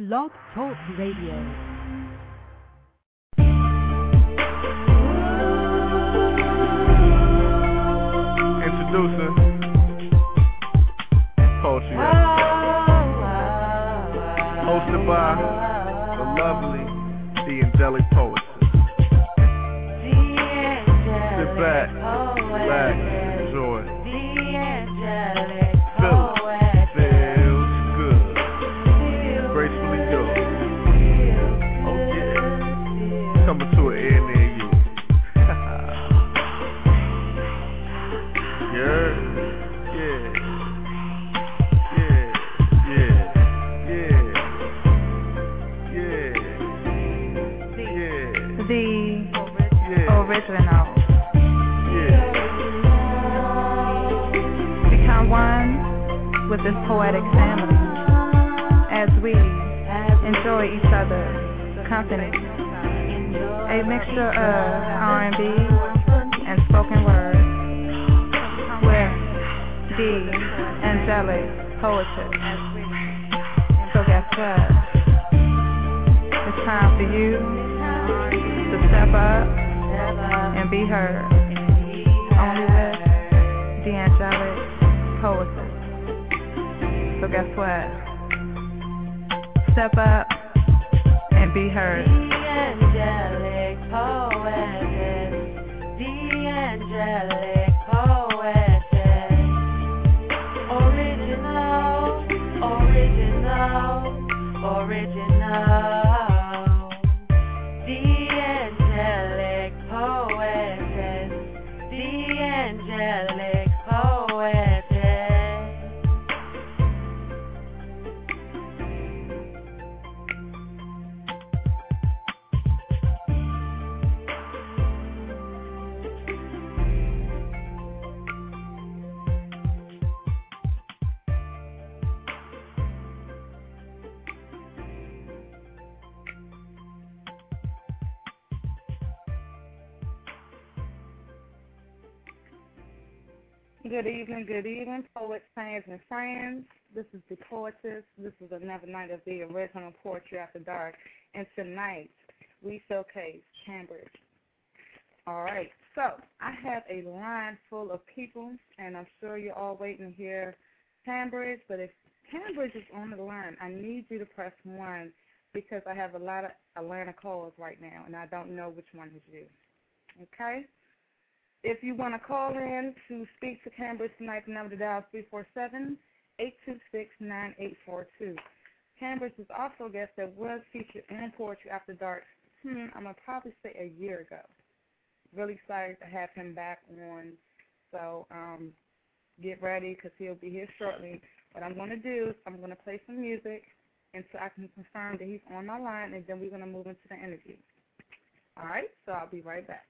Blog Talk Radio. Original. Yeah. Become one with this poetic family as we enjoy each other's company. A mixture of R&B and spoken word with the angelic poetry. So guess what? It's time for you to step up be heard. Only with the angelic poetry. So guess what? Step up and be heard. The angelic poetess, the angelic poetess, original, original, original, Good evening, poets, fans, and friends. This is the poetess. This is another night of the original Poetry After Dark. And tonight, we showcase Cambridge. All right, so I have a line full of people, and I'm sure you're all waiting to hear Cambridge. But if Cambridge is on the line, I need you to press 1 because I have a lot of Atlanta calls right now, and I don't know which one is you. Okay? If you want to call in to speak to Cambridge tonight, the number to dial is 347 826 9842. Cambridge is also a guest that was featured in Poetry After Dark, hmm, I'm going to probably say a year ago. Really excited to have him back on. So um, get ready because he'll be here shortly. What I'm going to do is I'm going to play some music until I can confirm that he's on my line, and then we're going to move into the interview. All right, so I'll be right back.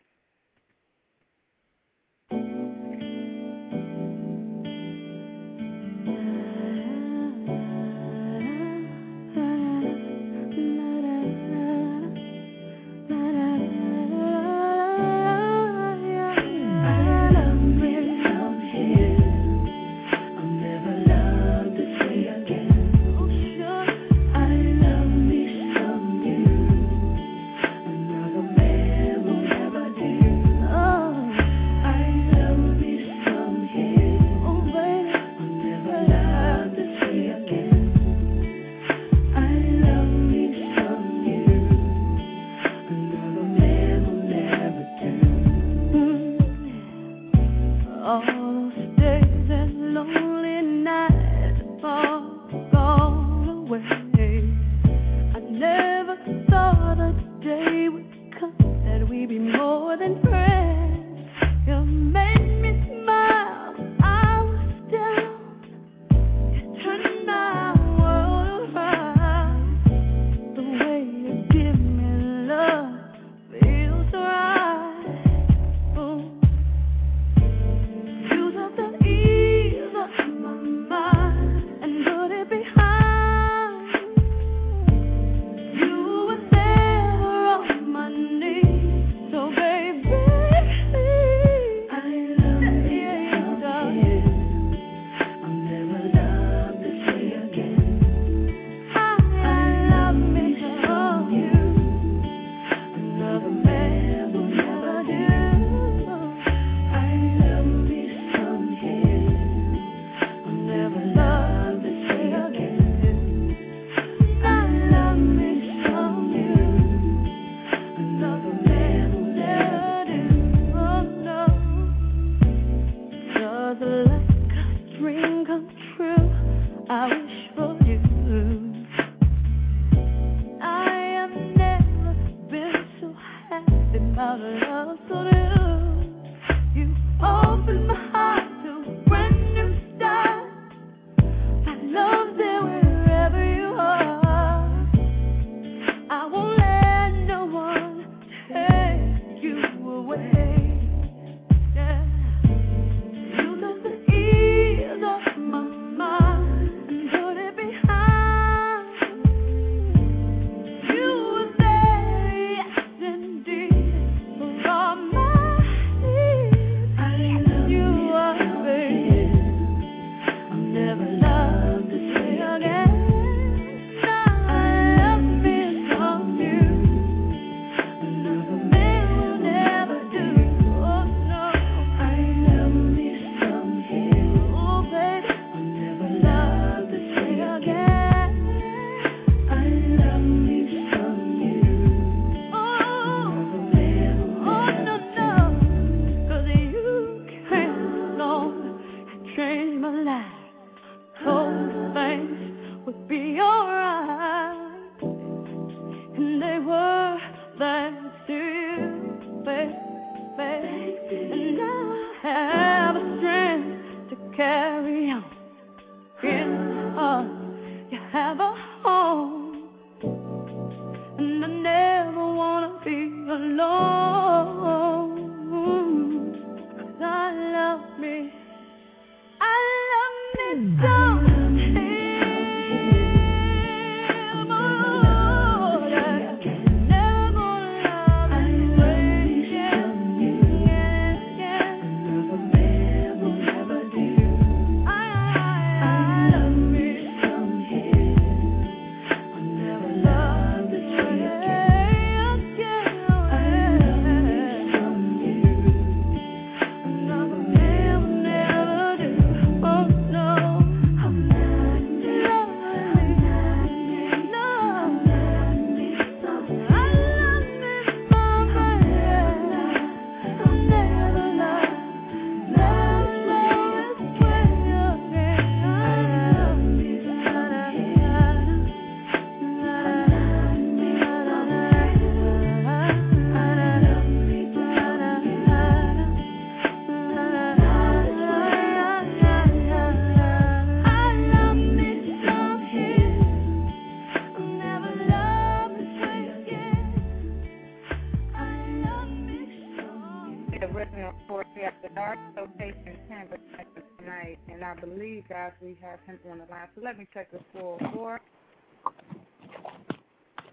Me check the floor. Four.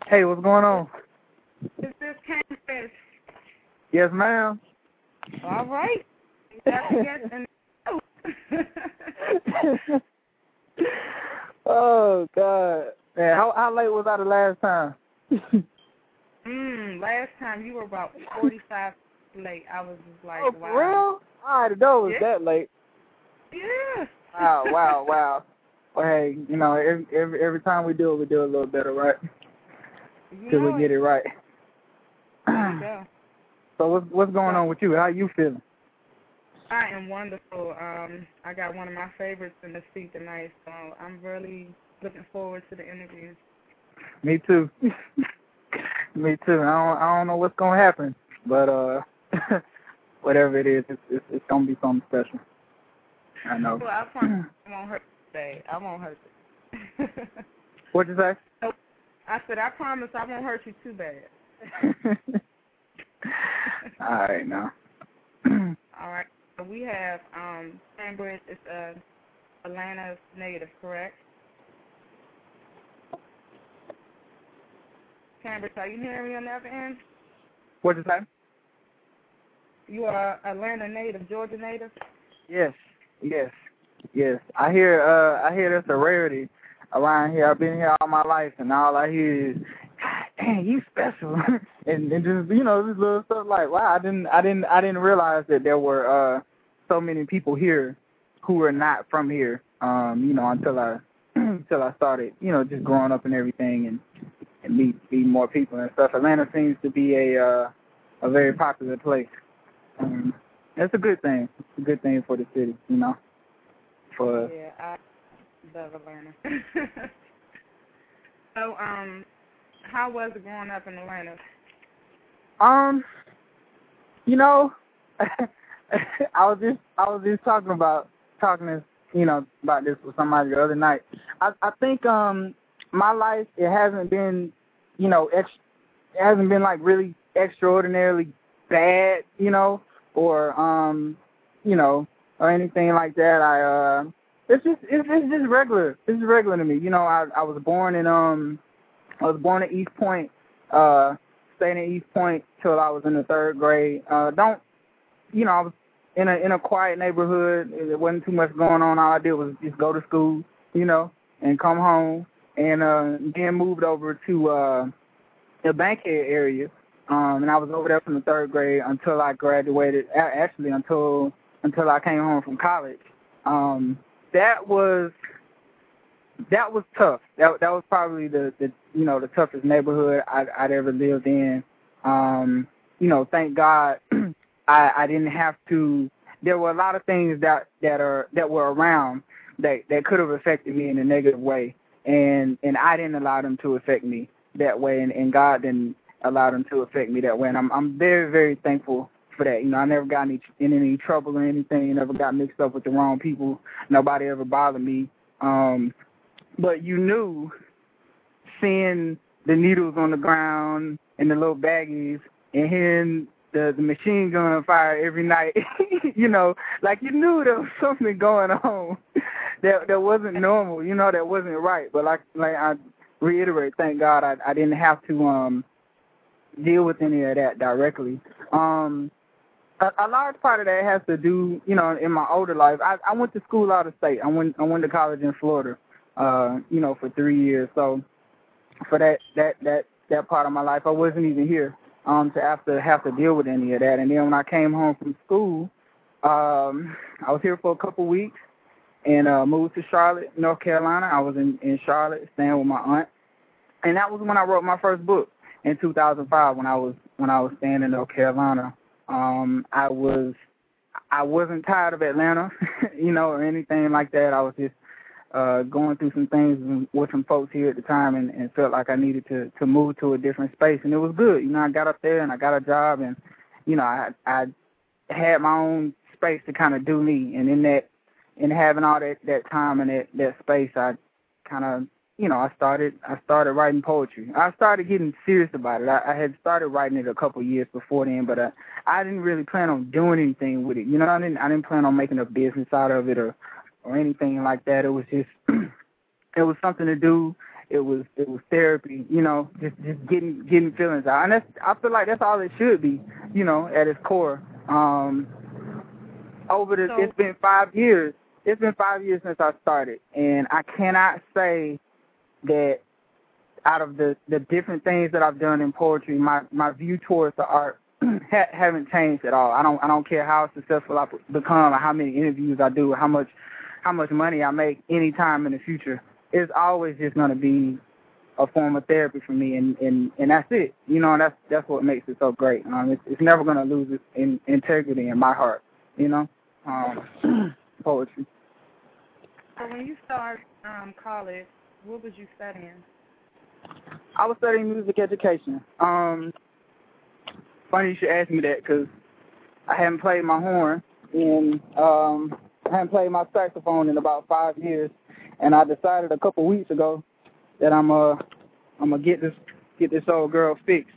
Hey, what's going on? Is this Canvas? Yes, ma'am. All right. That's a guess and oh God, man, how how late was I the last time? mm, last time you were about forty-five late. I was just like, oh, wow. for real? I didn't know it was Yeah. that late. Yeah. Wow, wow, wow. Well, hey, you know, every every every time we do it, we do it a little better, right? Till we get it right. So what's what's going on with you? How you feeling? I am wonderful. Um, I got one of my favorites in the seat tonight, so I'm really looking forward to the interview. Me too. Me too. I don't I don't know what's gonna happen, but uh, whatever it is, it's it's, it's gonna be something special. I know. Well, I promise I won't hurt you today. I won't hurt you. What'd you say? I said I promise I won't hurt you too bad. All right now. All right. So we have um Cambridge is a Atlanta native, correct? Cambridge, are you hearing me on the other end? What'd you say? You are Atlanta native, Georgia native? Yes, yes, yes. I hear uh I hear that's a rarity around here. I've been here all my life and all I hear is God dang, you special and, and just you know, this little stuff like wow, I didn't I didn't I didn't realize that there were uh so many people here who are not from here. Um, you know, until I until I started, you know, just growing up and everything and and meet meet more people and stuff. Atlanta seems to be a uh a very popular place. Um, it's a good thing. It's a good thing for the city, you know. For Yeah, I love Atlanta. so, um, how was it growing up in Atlanta? um, you know, I was just I was just talking about talking this you know about this with somebody the other night. I I think um my life it hasn't been you know ex it hasn't been like really extraordinarily bad you know or um you know or anything like that. I uh it's just it's, it's just regular. It's just regular to me. You know, I I was born in um I was born in East Point, uh stayed in East Point till I was in the third grade. Uh don't you know, I was in a in a quiet neighborhood. There wasn't too much going on. All I did was just go to school, you know, and come home and uh then moved over to uh the Bankhead area. Um and I was over there from the third grade until I graduated actually until until I came home from college. Um that was that was tough. That that was probably the, the you know, the toughest neighborhood I'd I'd ever lived in. Um, you know, thank God I I didn't have to there were a lot of things that that are that were around that that could have affected me in a negative way and and I didn't allow them to affect me that way and, and God didn't allow them to affect me that way and I'm I'm very very thankful for that. You know, I never got any in any trouble or anything, never got mixed up with the wrong people. Nobody ever bothered me. Um but you knew seeing the needles on the ground and the little baggies and hearing the the machine gun fire every night, you know, like you knew there was something going on that that wasn't normal, you know, that wasn't right. But like like I reiterate, thank God I I didn't have to um deal with any of that directly. Um a, large part of that has to do, you know, in my older life. I I went to school out of state. I went I went to college in Florida, uh, you know, for three years. So for that that that that part of my life, I wasn't even here um to have to have to deal with any of that. And then when I came home from school, um, I was here for a couple weeks and uh moved to Charlotte, North Carolina. I was in in Charlotte staying with my aunt, and that was when I wrote my first book in 2005 when I was when I was staying in North Carolina. Um, I was I wasn't tired of Atlanta, you know, or anything like that. I was just uh going through some things with some folks here at the time and, and felt like I needed to to move to a different space and it was good. You know, I got up there and I got a job and you know, I I had my own space to kind of do me and in that in having all that that time and that that space I kind of you know, I started I started writing poetry. I started getting serious about it. I, I had started writing it a couple of years before then, but I I didn't really plan on doing anything with it. You know, I didn't I didn't plan on making a business out of it or or anything like that. It was just it was something to do. It was it was therapy, you know, just just getting getting feelings out. And that's I feel like that's all it should be, you know, at its core. Um over the So- it's been five years. It's been five years since I started and I cannot say that out of the the different things that I've done in poetry, my my view towards the art ha- haven't changed at all. I don't I don't care how successful I become or how many interviews I do or how much how much money I make any time in the future. It's always just gonna be a form of therapy for me, and and and that's it. You know, that's that's what makes it so great. Um, it's it's never gonna lose its in, integrity in my heart. You know, um, poetry. So when you start um, college, what was you studying? I was studying music education. Um, funny you should ask me that because I haven't played my horn and um, I haven't played my saxophone in about five years, and I decided a couple weeks ago that I'm uh I'm gonna get this get this old girl fixed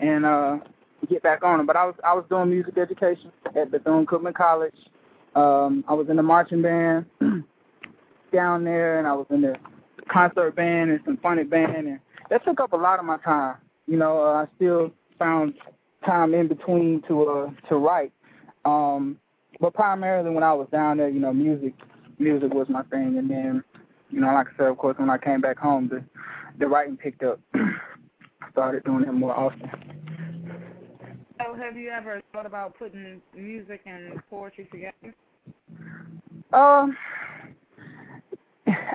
and uh get back on it. But I was I was doing music education at Bethune Cookman College. Um, I was in the marching band down there, and I was in the concert band and symphonic band, and that took up a lot of my time. You know, uh, I still found time in between to uh to write. Um, but primarily when I was down there, you know, music music was my thing, and then you know, like I said, of course, when I came back home, the the writing picked up. I started doing it more often. So have you ever thought about putting music and poetry together? Um,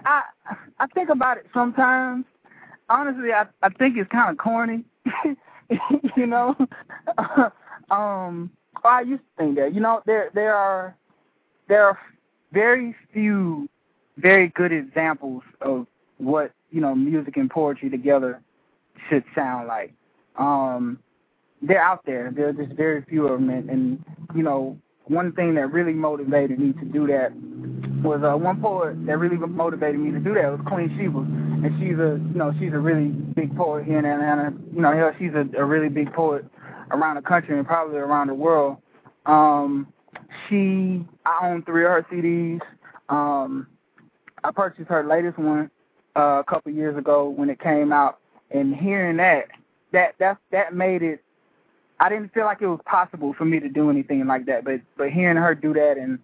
I I think about it sometimes. Honestly, I I think it's kind of corny. you know, um, I used to think that. You know, there there are there are very few very good examples of what you know music and poetry together should sound like. Um, they're out there. There are just very few of them, and, and you know, one thing that really motivated me to do that was uh, one poet that really motivated me to do that was Queen Sheba, and she's a you know she's a really big poet here in Atlanta. You know, hell, she's a, a really big poet around the country and probably around the world. Um, she I own three of her CDs. Um, I purchased her latest one uh, a couple years ago when it came out, and hearing that that that that made it I didn't feel like it was possible for me to do anything like that, but but hearing her do that and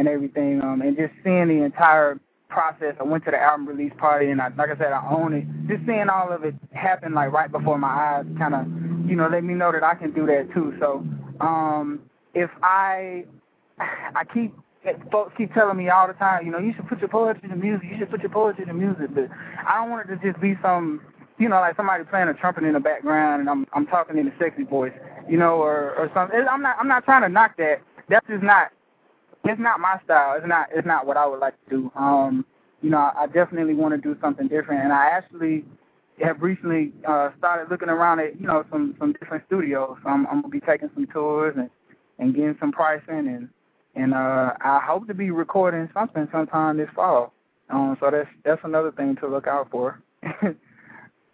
and everything, um, and just seeing the entire process. I went to the album release party, and I, like I said, I own it. Just seeing all of it happen like right before my eyes, kind of, you know, let me know that I can do that too. So, um, if I, I keep folks keep telling me all the time, you know, you should put your poetry to music. You should put your poetry to music, but I don't want it to just be some you know, like somebody playing a trumpet in the background and I'm I'm talking in a sexy voice, you know, or or something. I'm not I'm not trying to knock that. That's just not it's not my style. It's not it's not what I would like to do. Um, you know, I, definitely want to do something different and I actually have recently uh started looking around at, you know, some some different studios. So I'm I'm gonna be taking some tours and and getting some pricing and and uh I hope to be recording something sometime this fall. Um so that's that's another thing to look out for. you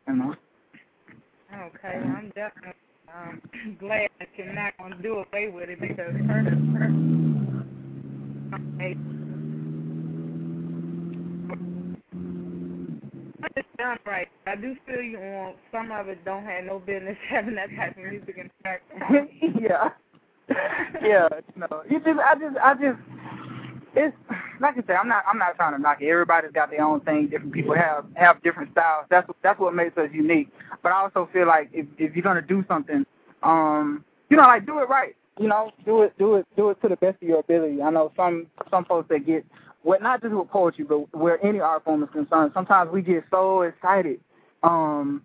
know. Okay, I'm definitely um, glad that you're not to do away with it because. It's done right. I do feel you on some of it don't have no business having that type of music in background. yeah. yeah, no. You just I just I just it's like I said, I'm not I'm not trying to knock it. Everybody's got their own thing. Different people have have different styles. That's that's what makes us unique. But I also feel like if if you're gonna do something, um, you know, like do it right. You know, do it do it do it to the best of your ability. I know some some folks that get well not just with poetry, but where any art form is concerned, sometimes we get so excited. Um,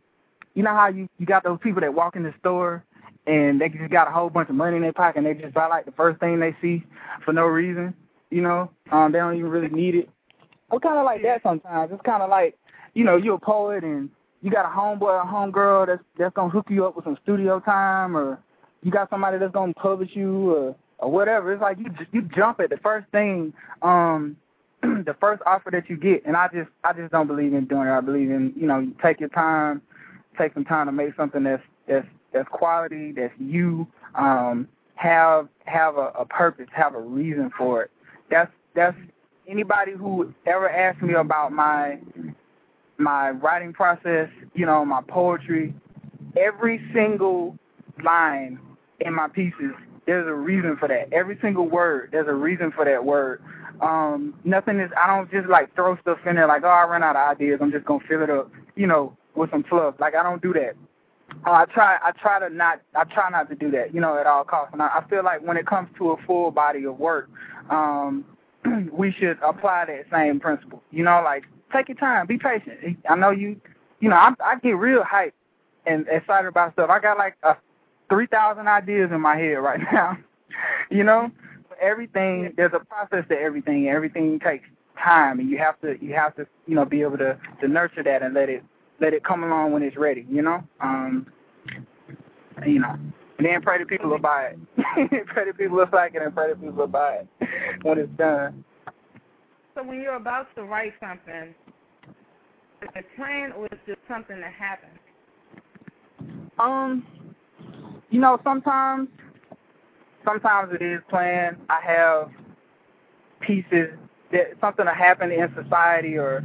you know how you you got those people that walk in the store and they just got a whole bunch of money in their pocket and they just buy like the first thing they see for no reason. You know, um, they don't even really need it. We're kind of like that sometimes. It's kind of like, you know, you're a poet and you got a homeboy or a homegirl that's that's gonna hook you up with some studio time, or you got somebody that's gonna publish you, or or whatever. It's like you you jump at the first thing, um, the first offer that you get, and I just I just don't believe in doing it. I believe in you know you take your time, take some time to make something that's that's that's quality, that's you. Um, have have a, a purpose, have a reason for it. That's that's anybody who ever asked me about my my writing process, you know, my poetry, every single line in my pieces, there's a reason for that. Every single word, there's a reason for that word. Um, nothing is I don't just like throw stuff in there like, oh I ran out of ideas, I'm just gonna fill it up, you know, with some fluff. Like I don't do that. Uh, I try I try to not I try not to do that, you know, at all costs. And I, I feel like when it comes to a full body of work, um, we should apply that same principle. You know, like take your time, be patient. I know you you know, I I get real hyped and excited about stuff. I got like a three thousand ideas in my head right now. you know? Everything there's a process to everything. Everything takes time and you have to you have to, you know, be able to, to nurture that and let it let it come along when it's ready, you know? Um you know. And then pray that people will buy it. pray that people will like it and pray that people will buy it when it's done. So when you're about to write something, is it a plan or is it just something that happens? Um, you know, sometimes, sometimes it is planned. I have pieces that something that happened in society or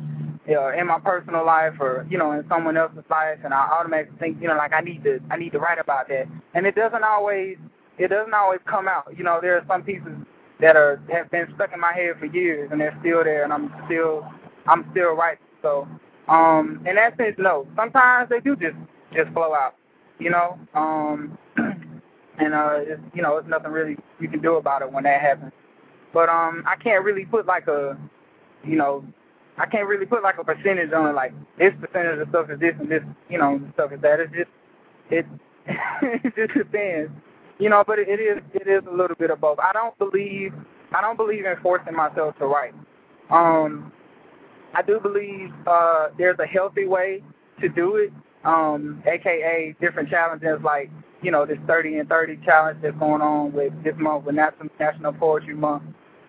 or in my personal life or you know in someone else's life and I automatically think you know like I need to I need to write about that. And it doesn't always it doesn't always come out. You know there are some pieces that are have been stuck in my head for years and they're still there and I'm still I'm still writing. So um in that sense no. Sometimes they do just just flow out you know? Um and uh it's you know it's nothing really you can do about it when that happens but um I can't really put like a you know I can't really put like a percentage on it, like this percentage of stuff is this and this, you know, stuff is that. It's just it it just depends. You know, but it, it is it is a little bit of both. I don't believe I don't believe in forcing myself to write. Um I do believe uh there's a healthy way to do it, um, aka different challenges like, you know, this thirty and thirty challenge that's going on with this month with National Poetry Month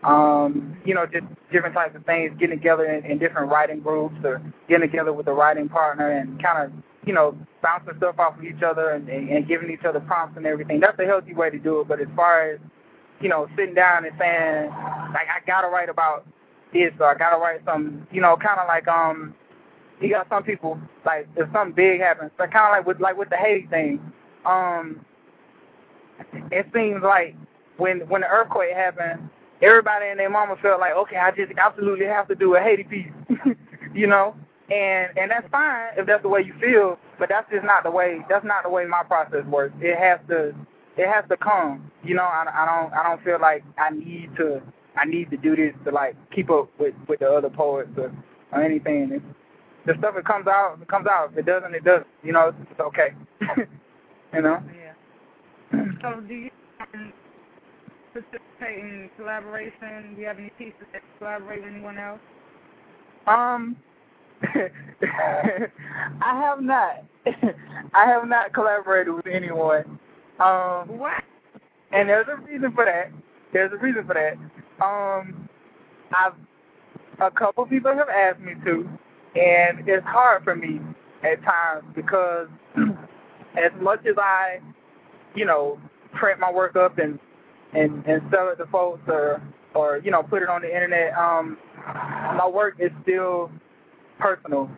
um, you know, just different types of things, getting together in, in different writing groups or getting together with a writing partner and kind of, you know, bouncing stuff off of each other and, and, and giving each other prompts and everything. That's a healthy way to do it. But as far as, you know, sitting down and saying, like, I got to write about this or I got to write some, you know, kind of like, um, you got some people, like, if something big happens, but kind of like with, like with the Haiti thing, um, it seems like when, when the earthquake happened, everybody and their mama felt like, okay, I just absolutely have to do a Haiti piece, you know, and and that's fine if that's the way you feel, but that's just not the way. That's not the way my process works. It has to, it has to come, you know. I, I don't, I don't feel like I need to, I need to do this to like keep up with with the other poets or, or anything. It's, the stuff that comes out, it comes out. If it doesn't, it doesn't. You know, it's okay. you know. Yeah. So do you? participate in collaboration? Do you have any pieces that collaborate with anyone else? Um, I have not. I have not collaborated with anyone. Um, what? And there's a reason for that. There's a reason for that. Um, I've a couple people have asked me to, and it's hard for me at times because as much as I, you know, print my work up and and and sell it to folks or or you know put it on the internet. Um, my work is still personal,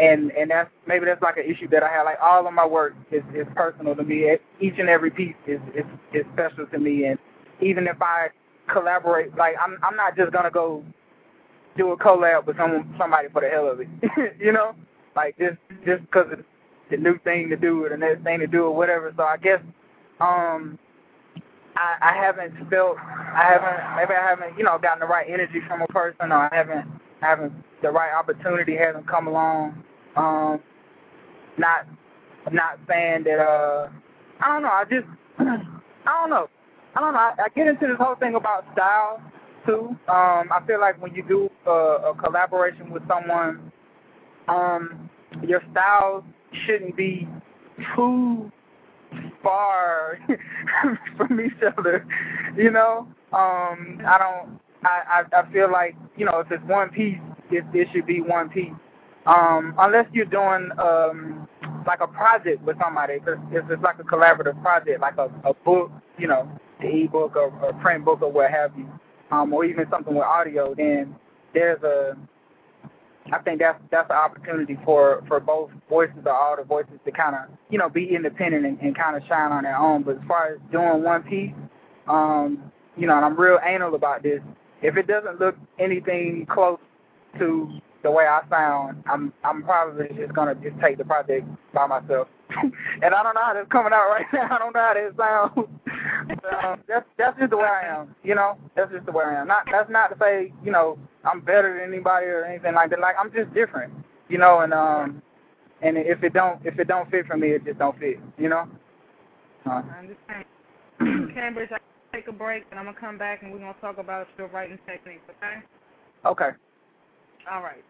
and and that's maybe that's like an issue that I have. Like all of my work is is personal to me. Each and every piece is is is special to me, and even if I collaborate, like I'm I'm not just gonna go do a collab with some somebody for the hell of it, you know, like just just because it's the new thing to do or the next thing to do or whatever. So I guess um I, I haven't felt I haven't maybe I haven't you know gotten the right energy from a person or I haven't I haven't the right opportunity hasn't come along. Um, not not saying that uh I don't know I just I don't know I don't know I, I get into this whole thing about style too. Um, I feel like when you do a, a collaboration with someone, um, your styles shouldn't be too far from each other. You know, um, I don't. I, I I feel like you know if it's one piece, it it should be one piece. Um, unless you're doing um like a project with somebody, if it's, like a collaborative project, like a, a book, you know, the ebook or, or print book or what have you, um, or even something with audio, then there's a I think that's that's an opportunity for for both voices or all the voices to kind of you know be independent and, and kind of shine on their own. But as far as doing one piece, um, you know, and I'm real anal about this. If it doesn't look anything close to the way I sound, I'm I'm probably just gonna just take the project by myself. and I don't know how that's coming out right now. I don't know how that sounds. Um, that's that's just the way I am. You know, that's just the way I am. Not that's not to say you know I'm better than anybody or anything like that. Like I'm just different. You know, and um and if it don't if it don't fit for me, it just don't fit. You know. Uh, I understand. Cambridge, I take a break and I'm gonna come back and we're gonna talk about your writing techniques. Okay. Okay. All right.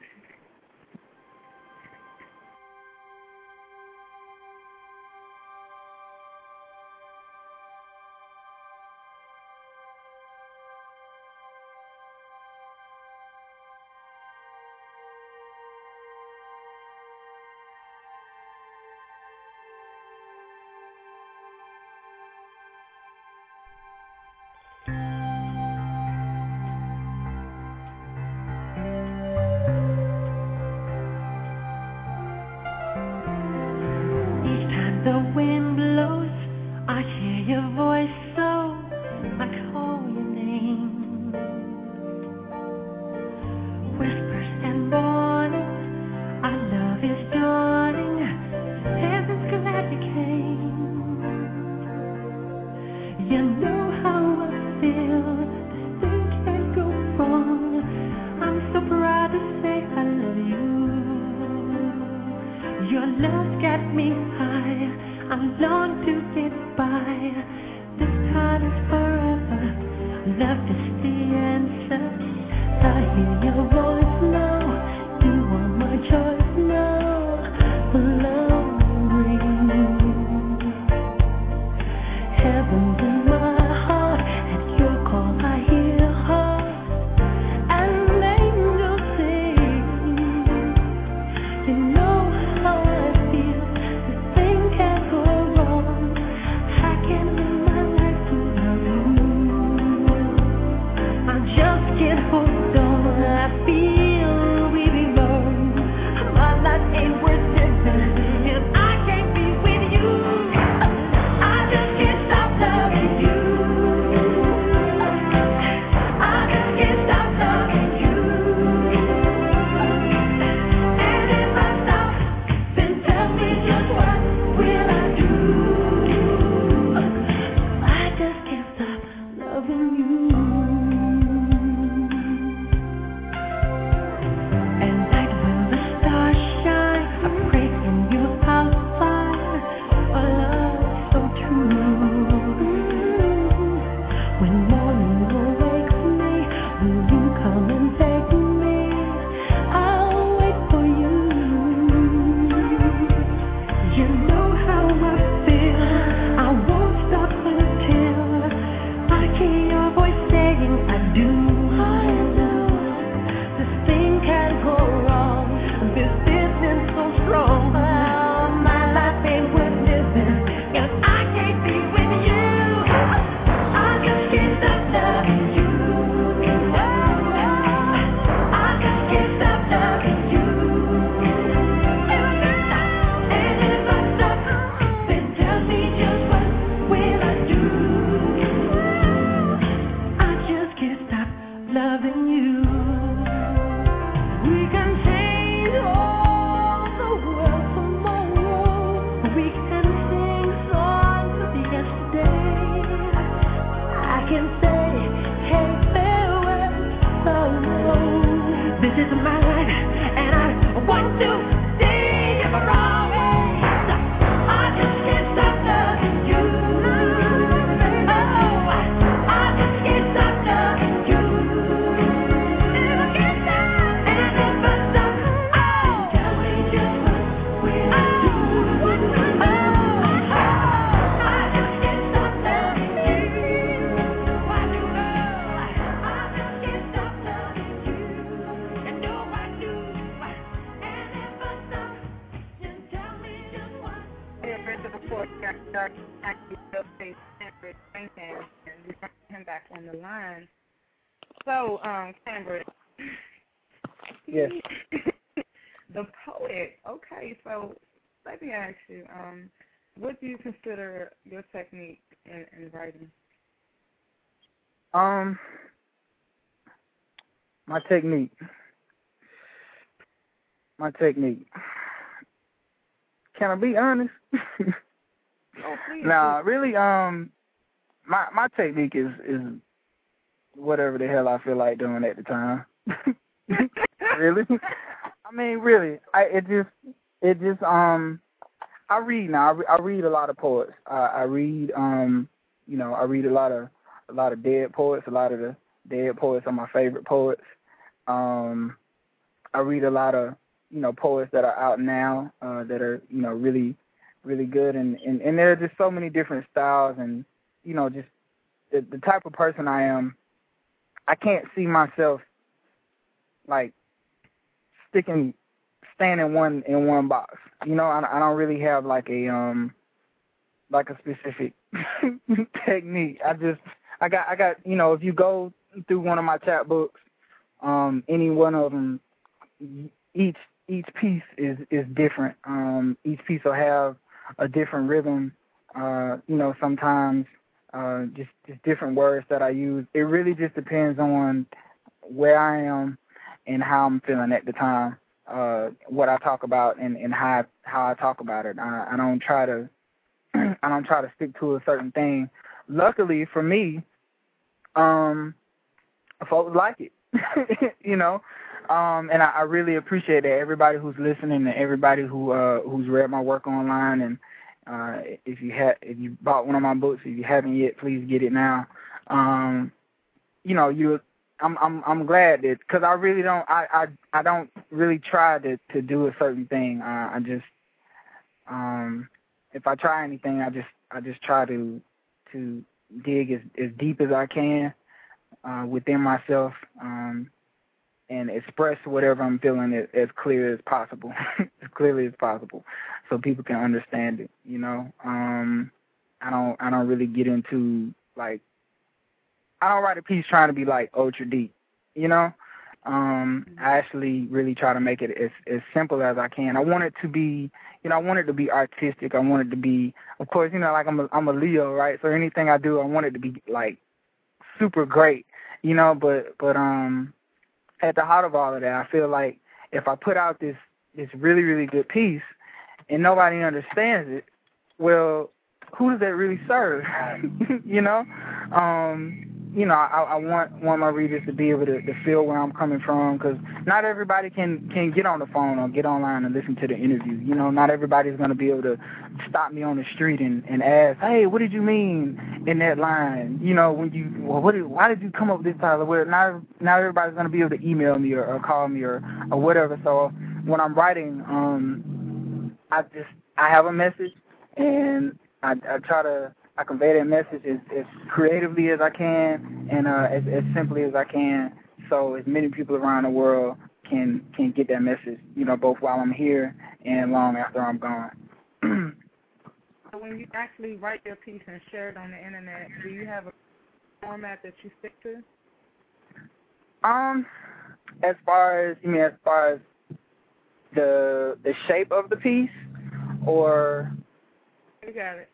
What do you consider your technique in, in writing? Um, my technique. My technique. Can I be honest? Oh, nah, really. Um, my my technique is is whatever the hell I feel like doing at the time. really? I mean, really. I it just it just um I read now. I, re- I read a lot of poets. I, I read um you know I read a lot of a lot of dead poets. A lot of the dead poets are my favorite poets. Um, I read a lot of you know poets that are out now uh, that are you know really really good and, and and there are just so many different styles and you know just the, the type of person I am. I can't see myself like sticking staying in one in one box. You know, I, I don't really have like a um like a specific technique. I just I got I got you know if you go through one of my chapbooks, um, any one of them, each each piece is is different. Um, each piece will have a different rhythm. Uh, you know, sometimes uh, just just different words that I use. It really just depends on where I am and how I'm feeling at the time. Uh, what I talk about and and how how I talk about it. I, I don't try to I don't try to stick to a certain thing. Luckily for me, um, folks like it. you know, um, and I, I really appreciate that everybody who's listening and everybody who uh who's read my work online and uh if you had if you bought one of my books if you haven't yet please get it now um you know you i'm i'm i'm glad that because i really don't i i i don't really try to to do a certain thing uh, i just um if i try anything i just i just try to to dig as as deep as i can uh within myself um and express whatever I'm feeling as, as clear as possible, as clearly as possible, so people can understand it. You know, um, I don't I don't really get into like I don't write a piece trying to be like ultra deep. You know, um, I actually really try to make it as as simple as I can. I want it to be, you know, I want it to be artistic. I want it to be, of course, you know, like I'm a I'm a Leo, right? So anything I do, I want it to be like super great. You know, but but um at the heart of all of that, I feel like if I put out this this really really good piece and nobody understands it, well, who does that really serve? you know, um, you know, I, I want want my readers to be able to, to feel where I'm coming from because not everybody can can get on the phone or get online and listen to the interview. You know, not everybody's to be able to stop me on the street and and ask, hey, what did you mean in that line? You know, when you well, what did, why did you come up with this title? Well, not not everybody's to be able to email me or, or call me or or whatever. So when I'm writing, um, I just I have a message and I, I try to I convey that message as, as creatively as I can and uh, as, as simply as I can, so as many people around the world can can get that message. You know, both while I'm here and long after I'm gone. so when you actually write your piece and share it on the internet, do you have a format that you stick to? Um, as far as you mean, as far as the the shape of the piece, or you got it.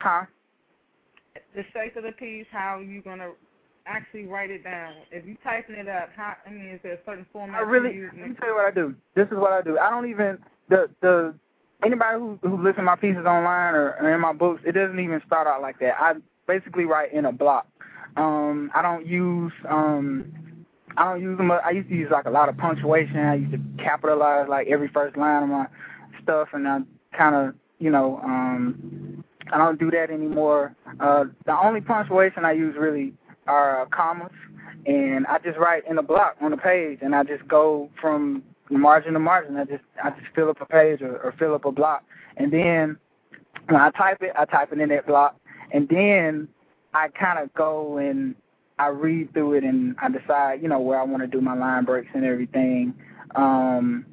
Huh? The shape of the piece, how you gonna actually write it down? If you typing it up, how I mean, is there a certain format? I really. you Let me tell you what I do. This is what I do. I don't even the the anybody who who listens to my pieces online or, or in my books. It doesn't even start out like that. I basically write in a block. Um, I don't use um. I don't use them. I used to use like a lot of punctuation. I used to capitalize like every first line of my stuff, and I kind of, you know, um, I don't do that anymore. Uh, the only punctuation I use really are uh, commas, and I just write in a block on the page, and I just go from margin to margin. I just I just fill up a page or, or fill up a block, and then when I type it, I type it in that block, and then I kind of go and I read through it, and I decide, you know, where I want to do my line breaks and everything. Um,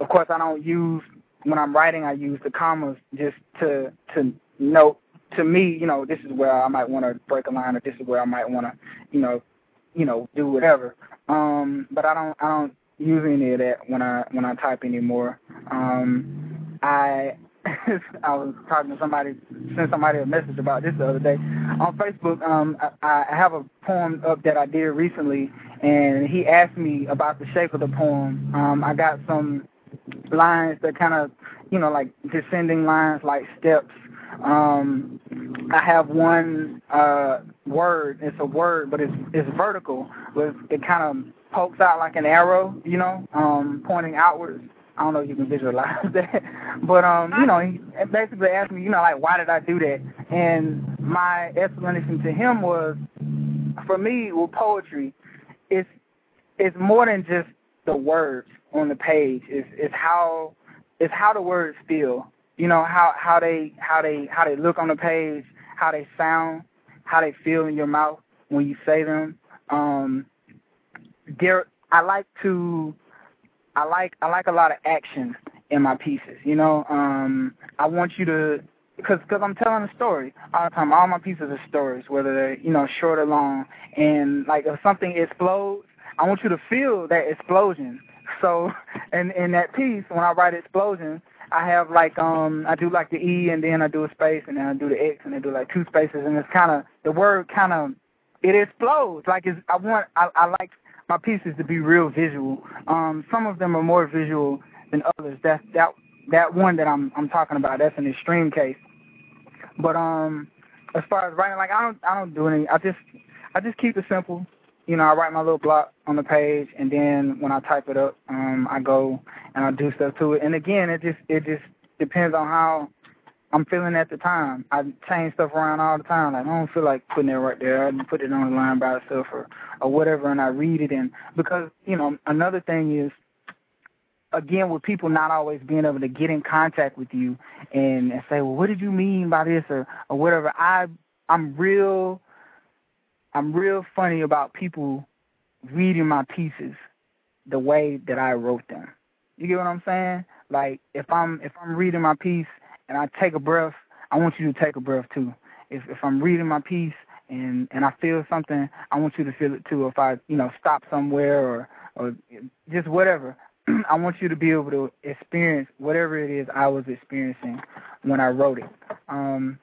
of course, I don't use when I'm writing, I use the commas just to to note to me, you know, this is where I might want to break a line, or this is where I might want to, you know, you know, do whatever. Um, but I don't I don't use any of that when I when I type anymore. Um, I I was talking to somebody, sent somebody a message about this the other day on Facebook. Um, I, I have a poem up that I did recently, and he asked me about the shape of the poem. Um, I got some lines that kind of, you know, like descending lines, like steps. Um, I have one uh, word. It's a word, but it's it's vertical. But it kind of pokes out like an arrow, you know, um, pointing outwards. I don't know if you can visualize that, but um, you know, he basically asked me, you know, like why did I do that? And my explanation to him was, for me, with poetry, it's it's more than just the words on the page. It's it's how it's how the words feel. You know how how they how they how they look on the page, how they sound, how they feel in your mouth when you say them. Um, there, I like to I like I like a lot of action in my pieces. You know, um, I want you to because cause I'm telling a story all the time. All my pieces are stories, whether they're you know short or long. And like if something explodes, I want you to feel that explosion. So, in in that piece, when I write explosion, I have like um I do like the E and then I do a space and then I do the X and I do like two spaces and it's kind of the word kind of it explodes like it's I want I I like my pieces to be real visual. Um, some of them are more visual than others. That that that one that I'm I'm talking about, that's an extreme case. But um, as far as writing, like I don't I don't do any. I just I just keep it simple. You know, I write my little block on the page, and then when I type it up, um, I go and I do stuff to it. And again, it just it just depends on how I'm feeling at the time. I change stuff around all the time. Like I don't feel like putting it right there. I put it on the line by itself or or whatever, and I read it. And because you know, another thing is, again, with people not always being able to get in contact with you and, and say, well, what did you mean by this or or whatever. I I'm real. I'm real funny about people reading my pieces the way that I wrote them. You get what I'm saying? Like if I'm if I'm reading my piece and I take a breath, I want you to take a breath too. If if I'm reading my piece and and I feel something, I want you to feel it too. If I you know stop somewhere or or just whatever, I want you to be able to experience whatever it is I was experiencing when I wrote it. Um,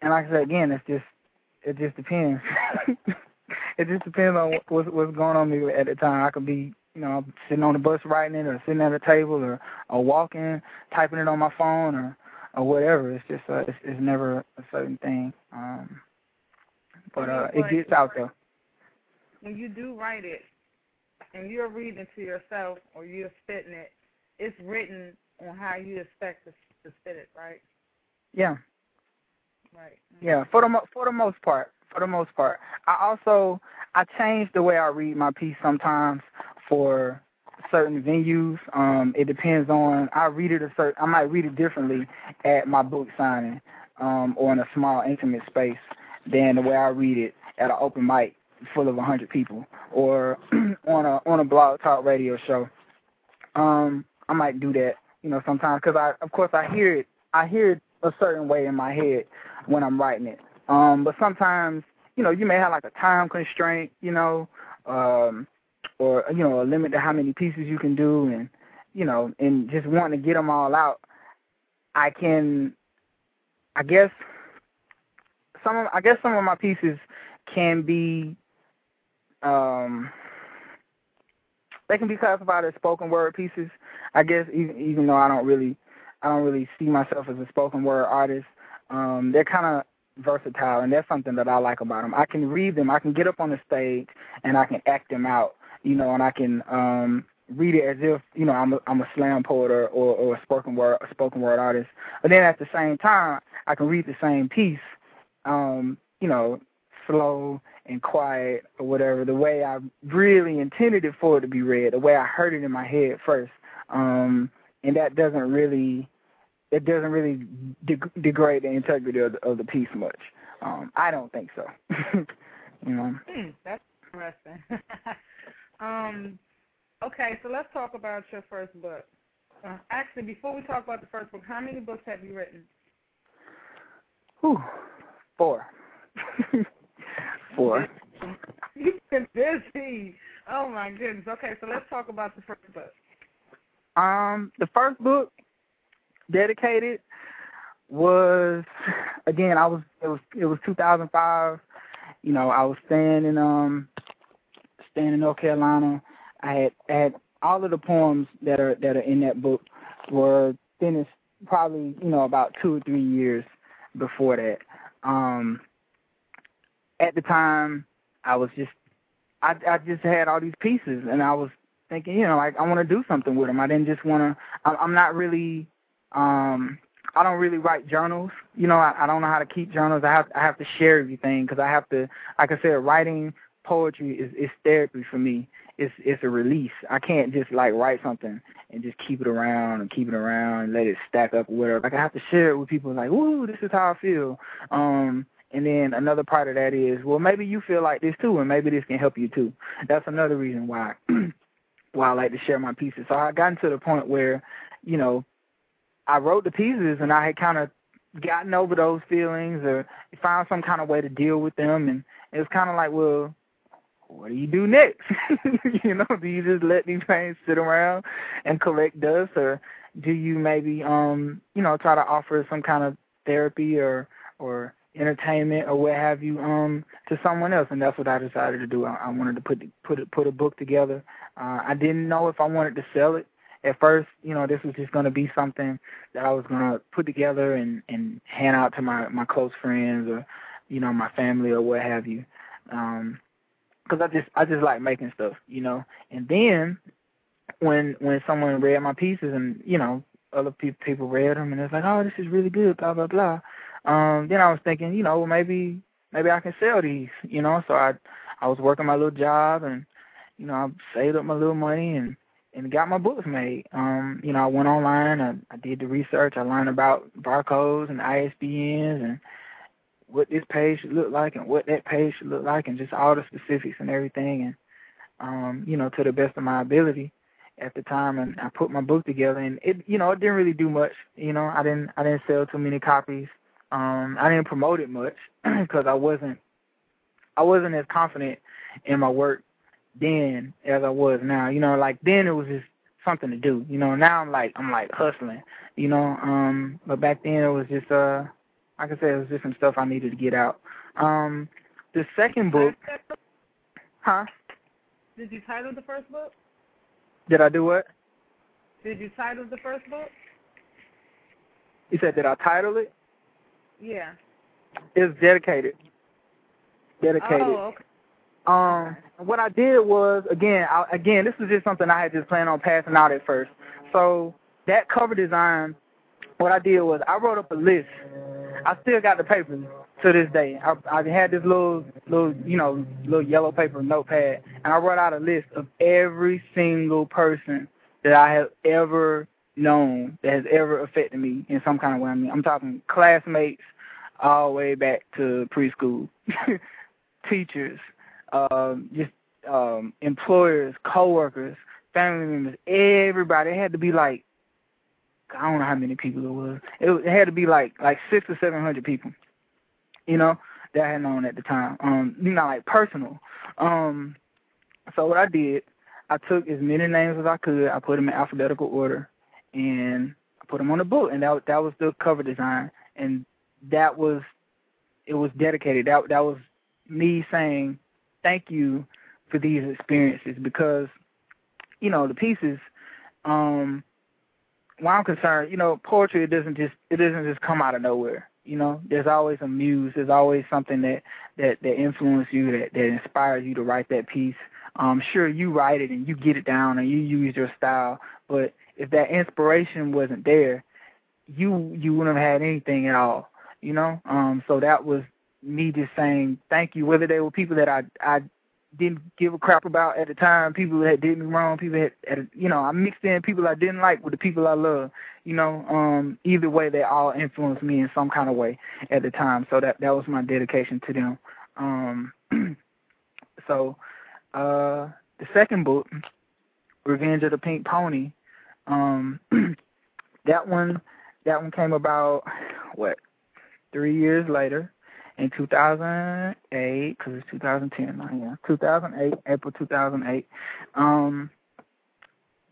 and like I said again, it's just it just depends. it just depends on what's what's going on me at the time. I could be you know sitting on the bus writing it, or sitting at a table, or or walking, typing it on my phone, or or whatever. It's just uh, it's, it's never a certain thing. Um, but uh, it gets out there. When you do write it, and you're reading it to yourself or you're spitting it, it's written on how you expect to, to spit it, right? Yeah. Right. Yeah, for the for the most part, for the most part. I also I change the way I read my piece sometimes for certain venues. Um, it depends on I read it a certain I might read it differently at my book signing, um, or in a small intimate space than the way I read it at an open mic full of a hundred people or on a on a blog talk radio show. Um, I might do that, you know, sometimes because I of course I hear it I hear it a certain way in my head when I'm writing it. Um, but sometimes, you know, you may have like a time constraint, you know, um, or you know, a limit to how many pieces you can do, and you know, and just wanting to get them all out. I can, I guess, some of I guess some of my pieces can be, um, they can be classified as spoken word pieces. I guess even even though I don't really I don't really see myself as a spoken word artist. Um, they're kind of versatile, and that's something that I like about them. I can read them. I can get up on the stage and I can act them out, you know, and I can um, read it as if you know I'm a, I'm a slam poet or, or, or a spoken word a spoken word artist. But then at the same time, I can read the same piece, um, you know, slow and quiet or whatever, the way I really intended it for it to be read, the way I heard it in my head first. Um, and that doesn't really it doesn't really de- degrade the integrity of the, of the piece much. Um, I don't think so. you know. Hmm, that's interesting. um, okay, so let's talk about your first book. Uh, actually, before we talk about the first book, how many books have you written? Whew, four. four. You've been busy. Oh my goodness. Okay, so let's talk about the first book. Um, the first book, dedicated, was again. I was it was it was 2005. You know, I was staying in um staying in North Carolina. I had had all of the poems that are that are in that book were finished probably you know about two or three years before that. Um, at the time, I was just I I just had all these pieces, and I was thinking, you know, like I want to do something with them. I didn't just want to. I'm not really. Um I don't really write journals. You know, I, I don't know how to keep journals. I have I have to share everything because I have to. Like I said, writing poetry is is therapy for me. It's it's a release. I can't just like write something and just keep it around and keep it around and let it stack up or whatever. Like I have to share it with people. Like, woo, this is how I feel. Um, and then another part of that is, well, maybe you feel like this too, and maybe this can help you too. That's another reason why why I like to share my pieces. So I've gotten to the point where, you know, I wrote the pieces and I had kind of gotten over those feelings or found some kind of way to deal with them, and it was kind of like, well, what do you do next? you know, do you just let these things sit around and collect dust, or do you maybe, um, you know, try to offer some kind of therapy or or entertainment or what have you um to someone else and that's what I decided to do. I, I wanted to put put put a book together. Uh I didn't know if I wanted to sell it at first, you know, this was just going to be something that I was going to put together and and hand out to my my close friends or you know my family or what have you. Um cuz I just I just like making stuff, you know. And then when when someone read my pieces and, you know, other people people read them and it's like, "Oh, this is really good, blah blah blah." Um then I was thinking, you know, well, maybe maybe I can sell these, you know. So I I was working my little job and you know, I saved up my little money and and got my books made. Um, you know, I went online, I, I did the research, I learned about barcodes and ISBNs and what this page should look like and what that page should look like and just all the specifics and everything and um, you know, to the best of my ability at the time and I put my book together and it you know, it didn't really do much. You know, I didn't I didn't sell too many copies. Um, I didn't promote it much because I wasn't I wasn't as confident in my work then as I was now. You know, like then it was just something to do. You know, now I'm like I'm like hustling. You know, um, but back then it was just uh, like I said, it was just some stuff I needed to get out. Um, the second book, huh? Did you title the first book? Did I do what? Did you title the first book? You said did I title it? Yeah. It's dedicated. Dedicated. Oh, okay. Um, what I did was again, I, again, this was just something I had just planned on passing out at first. So that cover design, what I did was I wrote up a list. I still got the papers to this day. I, I had this little, little, you know, little yellow paper notepad, and I wrote out a list of every single person that I have ever known that has ever affected me in some kind of way. I mean, I'm talking classmates all the way back to preschool, teachers, um, just um, employers, coworkers, family members, everybody. It had to be like I don't know how many people it was. It, it had to be like like six or seven hundred people, you know, that I had known at the time. Um, you know, like personal. Um, so what I did, I took as many names as I could. I put them in alphabetical order, and I put them on the book. And that that was the cover design, and that was it was dedicated. That that was me saying thank you for these experiences because you know the pieces um where I'm concerned, you know, poetry it doesn't just it doesn't just come out of nowhere. You know, there's always a muse, there's always something that that that influences you, that that inspires you to write that piece. Um, sure, you write it and you get it down and you use your style, but if that inspiration wasn't there, you you wouldn't have had anything at all. You know, um, so that was me just saying thank you, whether they were people that I I didn't give a crap about at the time, people that did me wrong, people that, at, you know, I mixed in people I didn't like with the people I love. You know, um, either way, they all influenced me in some kind of way at the time. So that that was my dedication to them. Um, so uh, the second book, Revenge of the Pink Pony, Um, that one, that one came about what three years later, in 2008, because it's 2010 now. Yeah, 2008, April 2008. Um,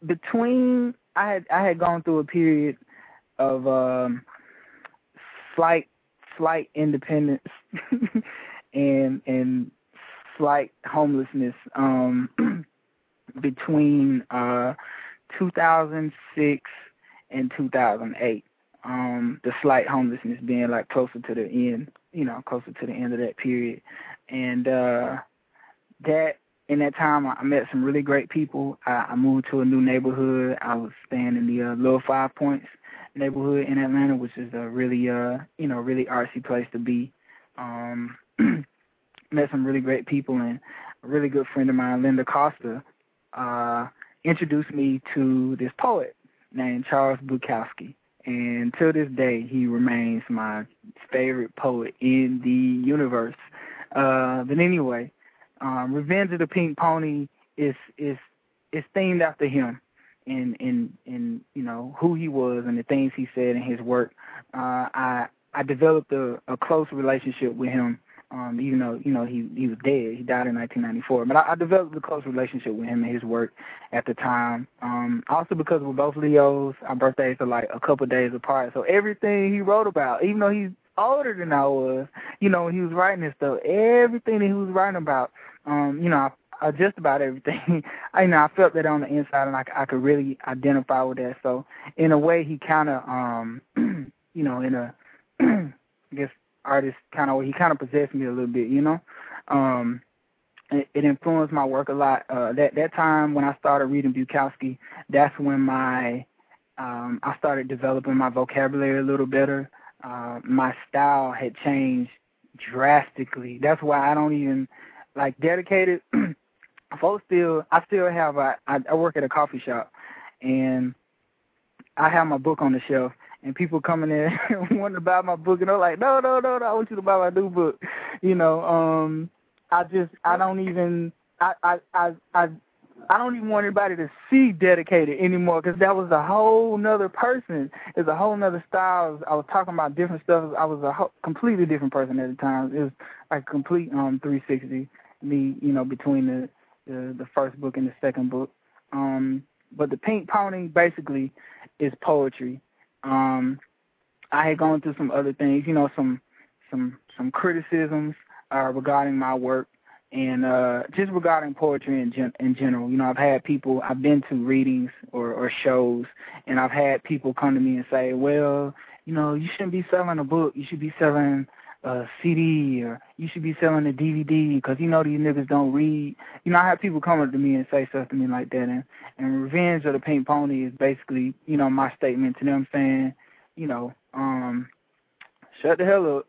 between I had I had gone through a period of um, slight slight independence and and slight homelessness um, between uh, 2006 and 2008. Um, the slight homelessness being like closer to the end, you know, closer to the end of that period, and uh, that in that time I met some really great people. I, I moved to a new neighborhood. I was staying in the uh, Little Five Points neighborhood in Atlanta, which is a really uh you know really artsy place to be. Um, met some really great people and a really good friend of mine, Linda Costa, uh, introduced me to this poet named Charles Bukowski. And to this day, he remains my favorite poet in the universe. Uh, but anyway, um, Revenge of the Pink Pony is is is themed after him and and and you know who he was and the things he said in his work. Uh, I I developed a, a close relationship with him. Um, even though you know he he was dead, he died in 1994. But I, I developed a close relationship with him and his work at the time. Um, also because we're both Leos, our birthdays are like a couple days apart. So everything he wrote about, even though he's older than I was, you know, when he was writing this stuff, everything that he was writing about, um, you know, I uh, just about everything. I you know I felt that on the inside, and I, I could really identify with that. So in a way, he kind of, um, you know, in a, I guess artist kind of he kind of possessed me a little bit, you know. Um, it, it influenced my work a lot. Uh, that that time when I started reading Bukowski, that's when my um, I started developing my vocabulary a little better. Uh, my style had changed drastically. That's why I don't even like dedicated. folks still I still have I work at a coffee shop and I have my book on the shelf and people coming in wanting to buy my book and they're like, No, no, no, no, I want you to buy my new book you know, um I just I don't even I I I I I don't even want anybody to see dedicated anymore because that was a whole nother person. It's a whole nother style. I was talking about different stuff. I was a ho- completely different person at the time. It was like a complete um 360. Me, you know, between the the the first book and the second book. Um, but the Pink Pony basically is poetry. Um, I had gone through some other things, you know, some some some criticisms uh, regarding my work and uh, just regarding poetry in gen- in general. You know, I've had people, I've been to readings or or shows, and I've had people come to me and say, well, you know, you shouldn't be selling a book. You should be selling a CD or you should be selling a DVD because you know these niggas don't read. You know, I have people come up to me and say stuff to me like that, and and Revenge of the Pink Pony is basically you know my statement to them saying, you know, um, shut the hell up.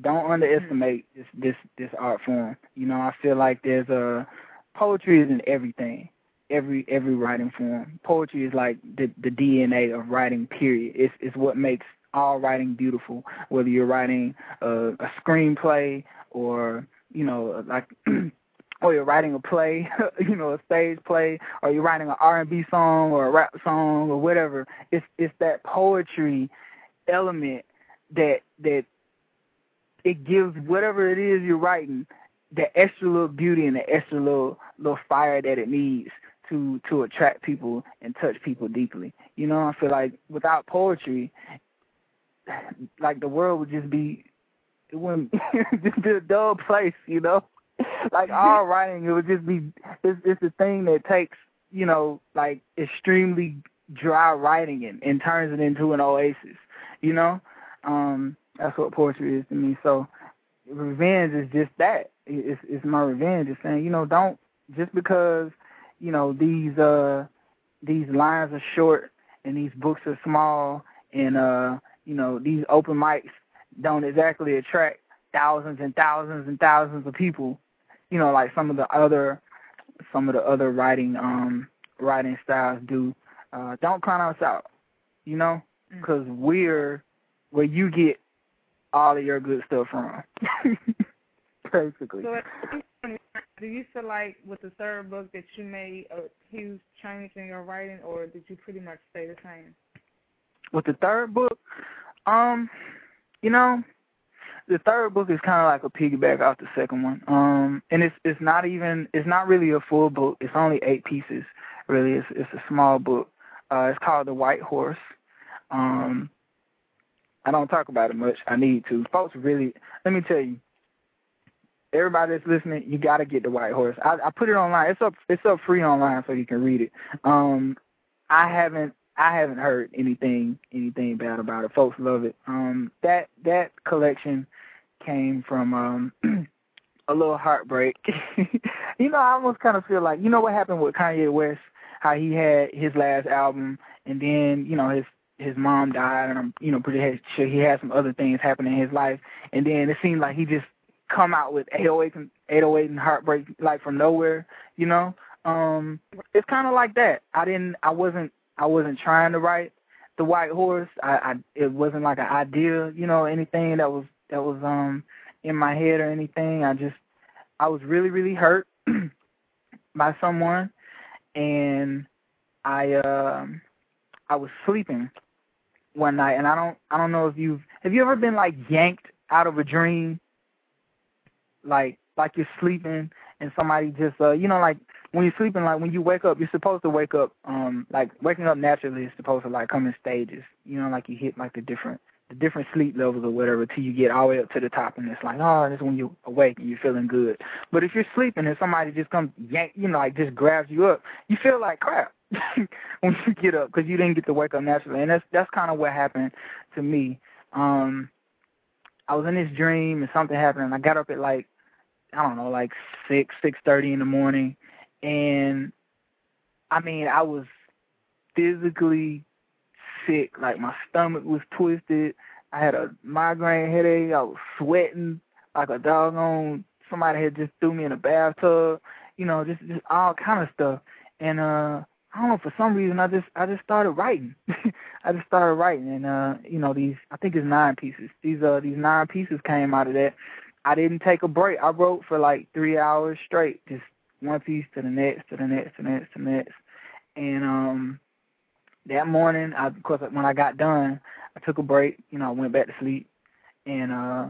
Don't underestimate this this this art form. You know, I feel like there's a poetry is in everything every every writing form. Poetry is like the the DNA of writing. Period. It's it's what makes all writing beautiful, whether you're writing a, a screenplay or you know like. or you're writing a play, you know, a stage play, or you're writing an R&B song or a rap song or whatever. It's it's that poetry element that that it gives whatever it is you're writing the extra little beauty and the extra little little fire that it needs to to attract people and touch people deeply. You know, I feel like without poetry, like the world would just be it wouldn't just be a dull place, you know. like all writing, it would just be it's it's a thing that takes you know like extremely dry writing and, and turns it into an oasis, you know. Um, that's what poetry is to me. So revenge is just that. It's it's my revenge. It's saying you know don't just because you know these uh these lines are short and these books are small and uh you know, these open mics don't exactly attract thousands and thousands and thousands of people. You know, like some of the other some of the other writing um writing styles do. Uh, don't count us out, you know, because mm. we're where you get all of your good stuff from, basically. So do you feel like with the third book that you made a huge change in your writing, or did you pretty much stay the same? With the third book, um, you know, the third book is kind of like a piggyback off the second one. Um, and it's it's not even it's not really a full book. It's only eight pieces. Really, it's it's a small book. Uh, it's called The White Horse. Um, I don't talk about it much. I need to. Folks really, let me tell you, everybody that's listening, you got to get The White Horse. I, I put it online. It's up it's up free online so you can read it. Um, I haven't I haven't heard anything anything bad about it. Folks love it. Um, that that collection came from um a little heartbreak. you know, I almost kind of feel like you know what happened with Kanye West, how he had his last album, and then you know his his mom died, and I'm you know pretty sure he had some other things happen in his life, and then it seemed like he just come out with 808 and 808 and heartbreak like from nowhere, you know. Um, it's kind of like that. I didn't, I wasn't, I wasn't trying to write the White Horse. I, I, it wasn't like an idea, you know, anything that was that was um in my head or anything. I just, I was really, really hurt by someone, and I, um, I was sleeping one night, and I don't, I don't know if you've, have you ever been like yanked out of a dream like like you're sleeping and somebody just uh you know like when you're sleeping like when you wake up you're supposed to wake up um like waking up naturally is supposed to like come in stages. You know like you hit like the different the different sleep levels or whatever till you get all the way up to the top and it's like oh that's when you awake and you're feeling good. But if you're sleeping and somebody just comes yank you know like just grabs you up you feel like crap when you get up because you didn't get to wake up naturally. And that's that's kind of what happened to me. Um I was in this dream and something happened and I got up at like I don't know, like six, six thirty in the morning, and I mean, I was physically sick. Like my stomach was twisted. I had a migraine headache. I was sweating like a doggone somebody had just threw me in a bathtub. You know, just just all kind of stuff. And uh, I don't know for some reason I just I just started writing. I just started writing, and uh, you know these I think it's nine pieces. These uh these nine pieces came out of that. I didn't take a break. I wrote for like three hours straight, just one piece to the next, to the next, to the next, to the next. And um that morning, I, of course, when I got done, I took a break. You know, I went back to sleep and uh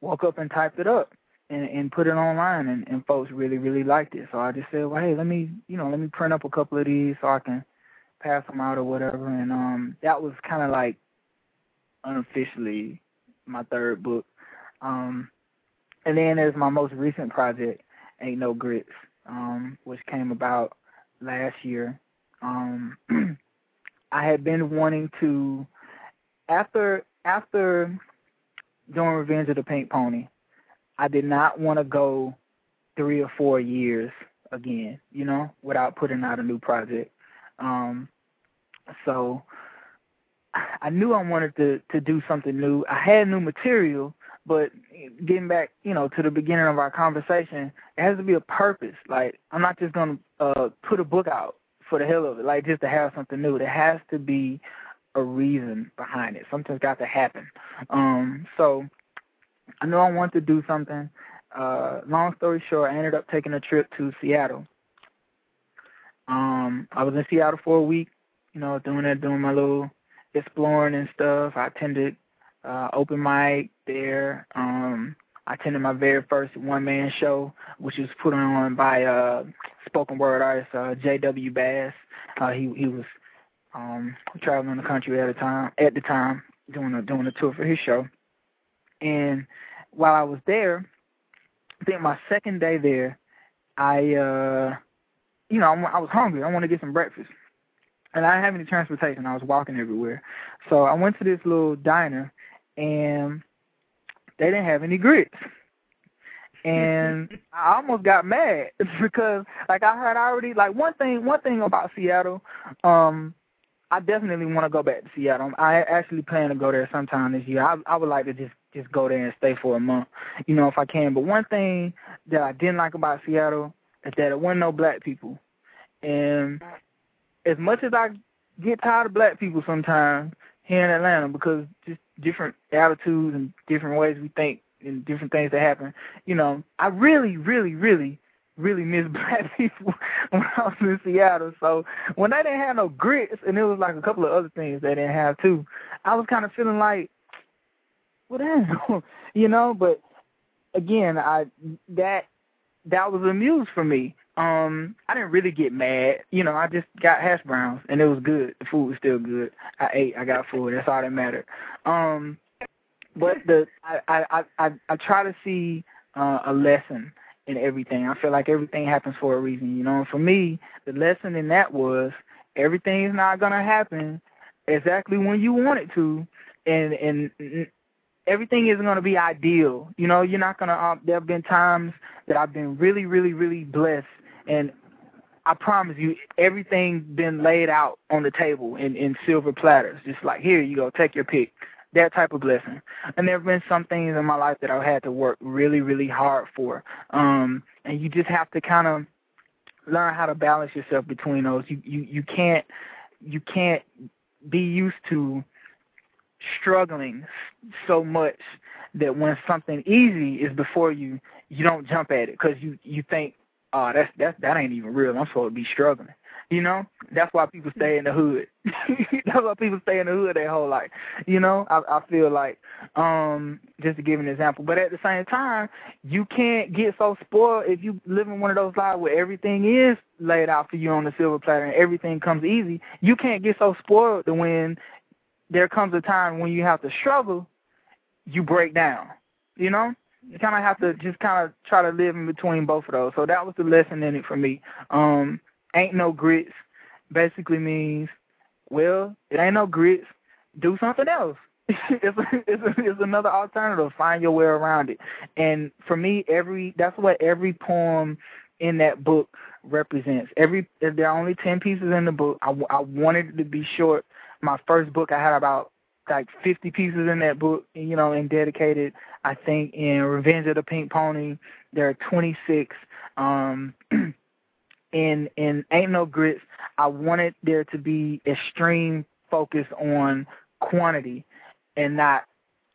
woke up and typed it up and and put it online, and and folks really really liked it. So I just said, well, hey, let me you know let me print up a couple of these so I can pass them out or whatever. And um that was kind of like unofficially my third book. Um and then there's my most recent project, Ain't No Grits, um, which came about last year. Um, I had been wanting to after after doing Revenge of the Pink Pony, I did not want to go three or four years again, you know, without putting out a new project. Um, so I knew I wanted to to do something new. I had new material, but getting back, you know, to the beginning of our conversation, it has to be a purpose. Like I'm not just gonna uh put a book out for the hell of it, like just to have something new. There has to be a reason behind it. Something's got to happen. Um, so I know I want to do something. Uh, long story short, I ended up taking a trip to Seattle. Um, I was in Seattle for a week, you know, doing that, doing my little exploring and stuff. I attended uh, open mic there. Um, I attended my very first one man show, which was put on by uh, spoken word artist uh, J.W. Bass. Uh, he he was um, traveling the country at the time at the time doing a doing a tour for his show. And while I was there, I think my second day there, I uh, you know I, I was hungry. I wanted to get some breakfast, and I didn't have any transportation. I was walking everywhere, so I went to this little diner and they didn't have any grits. And I almost got mad because like I heard already like one thing one thing about Seattle, um, I definitely want to go back to Seattle. I actually plan to go there sometime this year. I I would like to just just go there and stay for a month, you know, if I can. But one thing that I didn't like about Seattle is that it wasn't no black people. And as much as I get tired of black people sometimes here in Atlanta because just different attitudes and different ways we think and different things that happen. You know, I really, really, really really miss black people when I was in Seattle. So when they didn't have no grits, and there was like a couple of other things they didn't have too, I was kind of feeling like, well, damn, you know. But again, I that that was a muse for me. Um, I didn't really get mad. You know, I just got hash browns and it was good. The food was still good. I ate, I got food. That's all that mattered. Um, but the I I I I try to see uh, a lesson in everything. I feel like everything happens for a reason. You know, and for me, the lesson in that was everything is not gonna happen exactly when you want it to, and and everything isn't to be ideal. You know, you're not to, uh, there have been times that I've been really, really, really blessed. And I promise you, everything been laid out on the table in, in silver platters. Just like, here you go, take your pick. That type of blessing. And there have been some things in my life that I've had to work really, really hard for. Um, and you just have to kind of learn how to balance yourself between those. You, you, you can't, you can't be used to struggling so much that when something easy is before you, you don't jump at it because you you think, oh, that's that that ain't even real. I'm supposed to be struggling. You know, that's why people stay in the hood. that's why people stay in the hood their whole life. You know, I, I feel like, um, just to give an example. But at the same time, you can't get so spoiled if you live in one of those lives where everything is laid out for you on the silver platter and everything comes easy. You can't get so spoiled to when there comes a time when you have to struggle, you break down. You know, you kind of have to just kind of try to live in between both of those. So that was the lesson in it for me. Um, ain't no grits basically means, well, it ain't no grits. Do something else. it's it's it's another alternative. Find your way around it. And for me, every that's what every poem in that book represents. Every there are only ten pieces in the book. I, I wanted it to be short my first book, I had about like 50 pieces in that book, you know, and dedicated. I think in Revenge of the Pink Pony, there are 26. Um, in in Ain't No Grits, I wanted there to be extreme focus on quantity and not.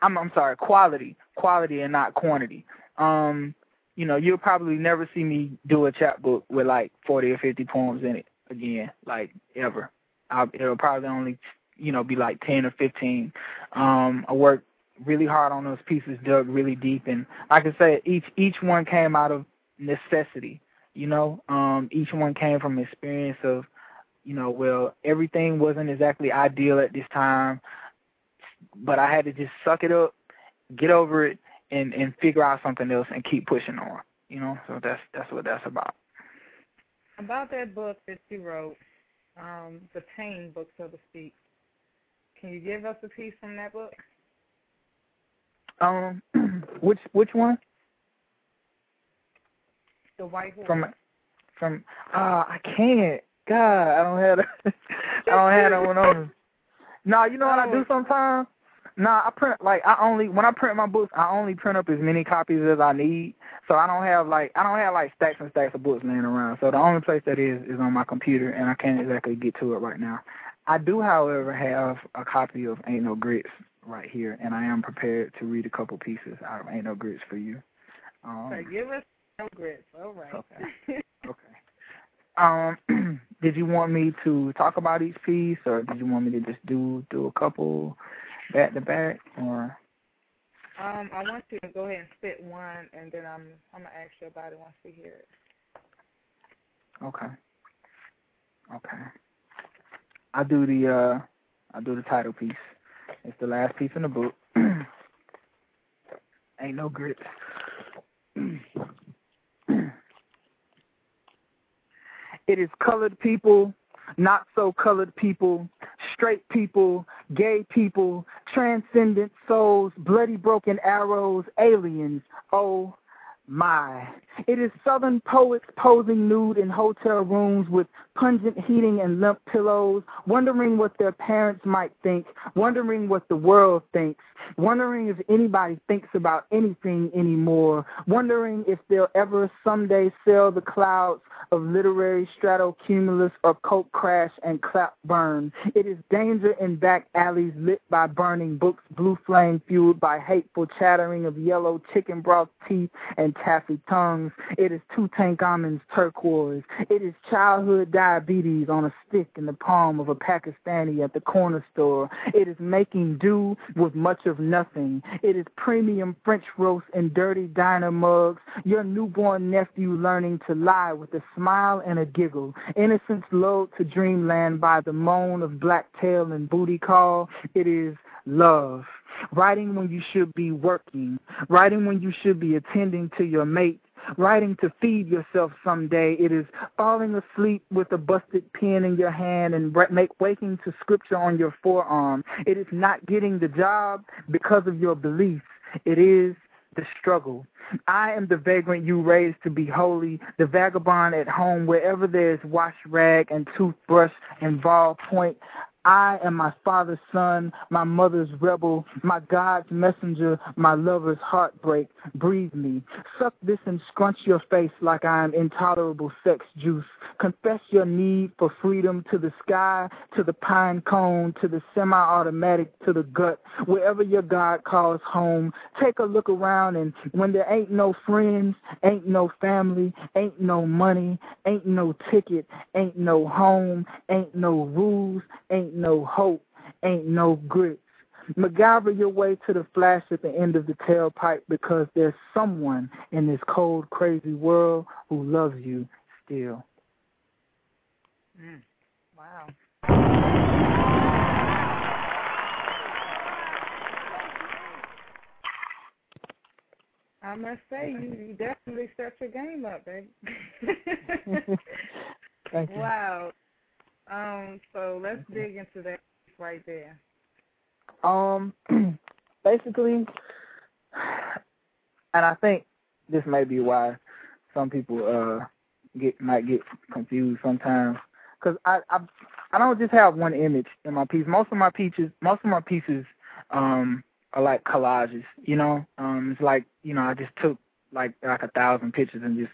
I'm I'm sorry, quality, quality and not quantity. Um, you know, you'll probably never see me do a chapbook with like 40 or 50 poems in it again, like ever. I'll, it'll probably only you know be like 10 or 15. Um, I worked really hard on those pieces, dug really deep, and like I said, each each one came out of necessity. You know, um, each one came from experience of, you know, well, everything wasn't exactly ideal at this time, but I had to just suck it up, get over it, and and figure out something else and keep pushing on. You know, so that's that's what that's about. About that book that you wrote, um, the pain book, so to speak. Can you give us a piece from that book? Um, which which one? The White Horse. From from uh I can't. God, I don't have that. I don't have that one on. Nah, you know what I do oh. sometimes? Nah, I print like I only when I print my books, I only print up as many copies as I need. So I don't have like I don't have like stacks and stacks of books laying around. So the only place that is is on my computer, and I can't exactly get to it right now. I do, however, have a copy of Ain't No Grits right here, and I am prepared to read a couple pieces of Ain't No Grits for you. Um, okay, give us no grits. All right. Okay. okay. Um, did you want me to talk about each piece, or did you want me to just do do a couple back to back, or? Um, I want you to go ahead and spit one, and then I'm I'm gonna ask you about it once we hear it. Okay. Okay. I do the uh I do the title piece. It's the last piece in the book. Ain't no grits. it is colored people, not so colored people, straight people, gay people, transcendent souls, bloody broken arrows, aliens. Oh, my. It is southern poets posing nude in hotel rooms with pungent heating and limp pillows, wondering what their parents might think, wondering what the world thinks, wondering if anybody thinks about anything anymore, wondering if they'll ever someday sail the clouds of literary stratocumulus or coke crash and clap burn. It is danger in back alleys lit by burning books, blue flame fueled by hateful chattering of yellow chicken broth teeth and taffy tongues. It is Tutankhamun's turquoise. It is childhood diabetes on a stick in the palm of a Pakistani at the corner store. It is making do with much of nothing. It is premium French roast in dirty diner mugs. Your newborn nephew learning to lie with a smile and a giggle. Innocence lulled to dreamland by the moan of black tail and booty call. It is love. Writing when you should be working. Writing when you should be attending to your mate writing to feed yourself someday. It is falling asleep with a busted pen in your hand and make waking to scripture on your forearm. It is not getting the job because of your beliefs. It is the struggle. I am the vagrant you raised to be holy, the vagabond at home wherever there is wash rag and toothbrush and ballpoint. I am my father's son, my mother's rebel, my God's messenger, my lover's heartbreak. Breathe me. Suck this and scrunch your face like I am intolerable sex juice. Confess your need for freedom to the sky, to the pine cone, to the semi-automatic, to the gut, wherever your God calls home. Take a look around and when there ain't no friends, ain't no family, ain't no money, ain't no ticket, ain't no home, ain't no rules, ain't ain't no hope, ain't no grits. MacGyver your way to the flash at the end of the tailpipe because there's someone in this cold, crazy world who loves you still. Mm. Wow. I must say, you, you definitely set your game up, baby. Thank you. Wow. Um, so let's dig into that right there. Um, basically, and I think this may be why some people uh get might get confused sometimes because I I I don't just have one image in my piece. Most of my pieces, most of my pieces, um, are like collages. You know, um, it's like you know I just took like like a thousand pictures and just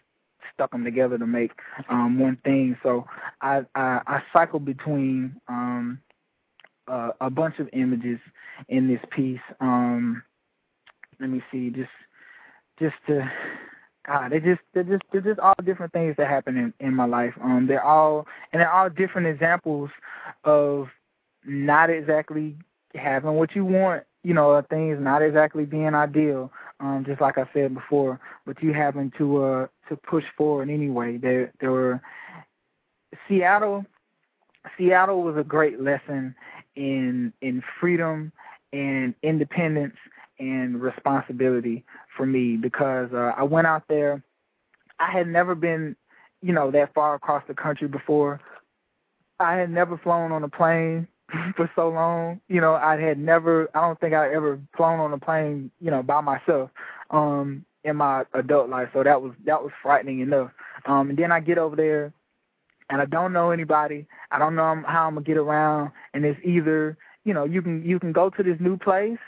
stuck them together to make um, one thing. So I, I, I cycle between um, uh, a bunch of images in this piece. Um, let me see, just just to God, they just they're just they're just all different things that happen in, in my life. Um, they're all and they're all different examples of not exactly having what you want you know, things not exactly being ideal, um, just like I said before, but you having to uh to push forward anyway. There there were Seattle Seattle was a great lesson in in freedom and independence and responsibility for me because uh, I went out there. I had never been, you know, that far across the country before. I had never flown on a plane for so long. You know, I had never I don't think I ever flown on a plane, you know, by myself, um, in my adult life. So that was that was frightening enough. Um and then I get over there and I don't know anybody. I don't know how I'm gonna get around and it's either, you know, you can you can go to this new place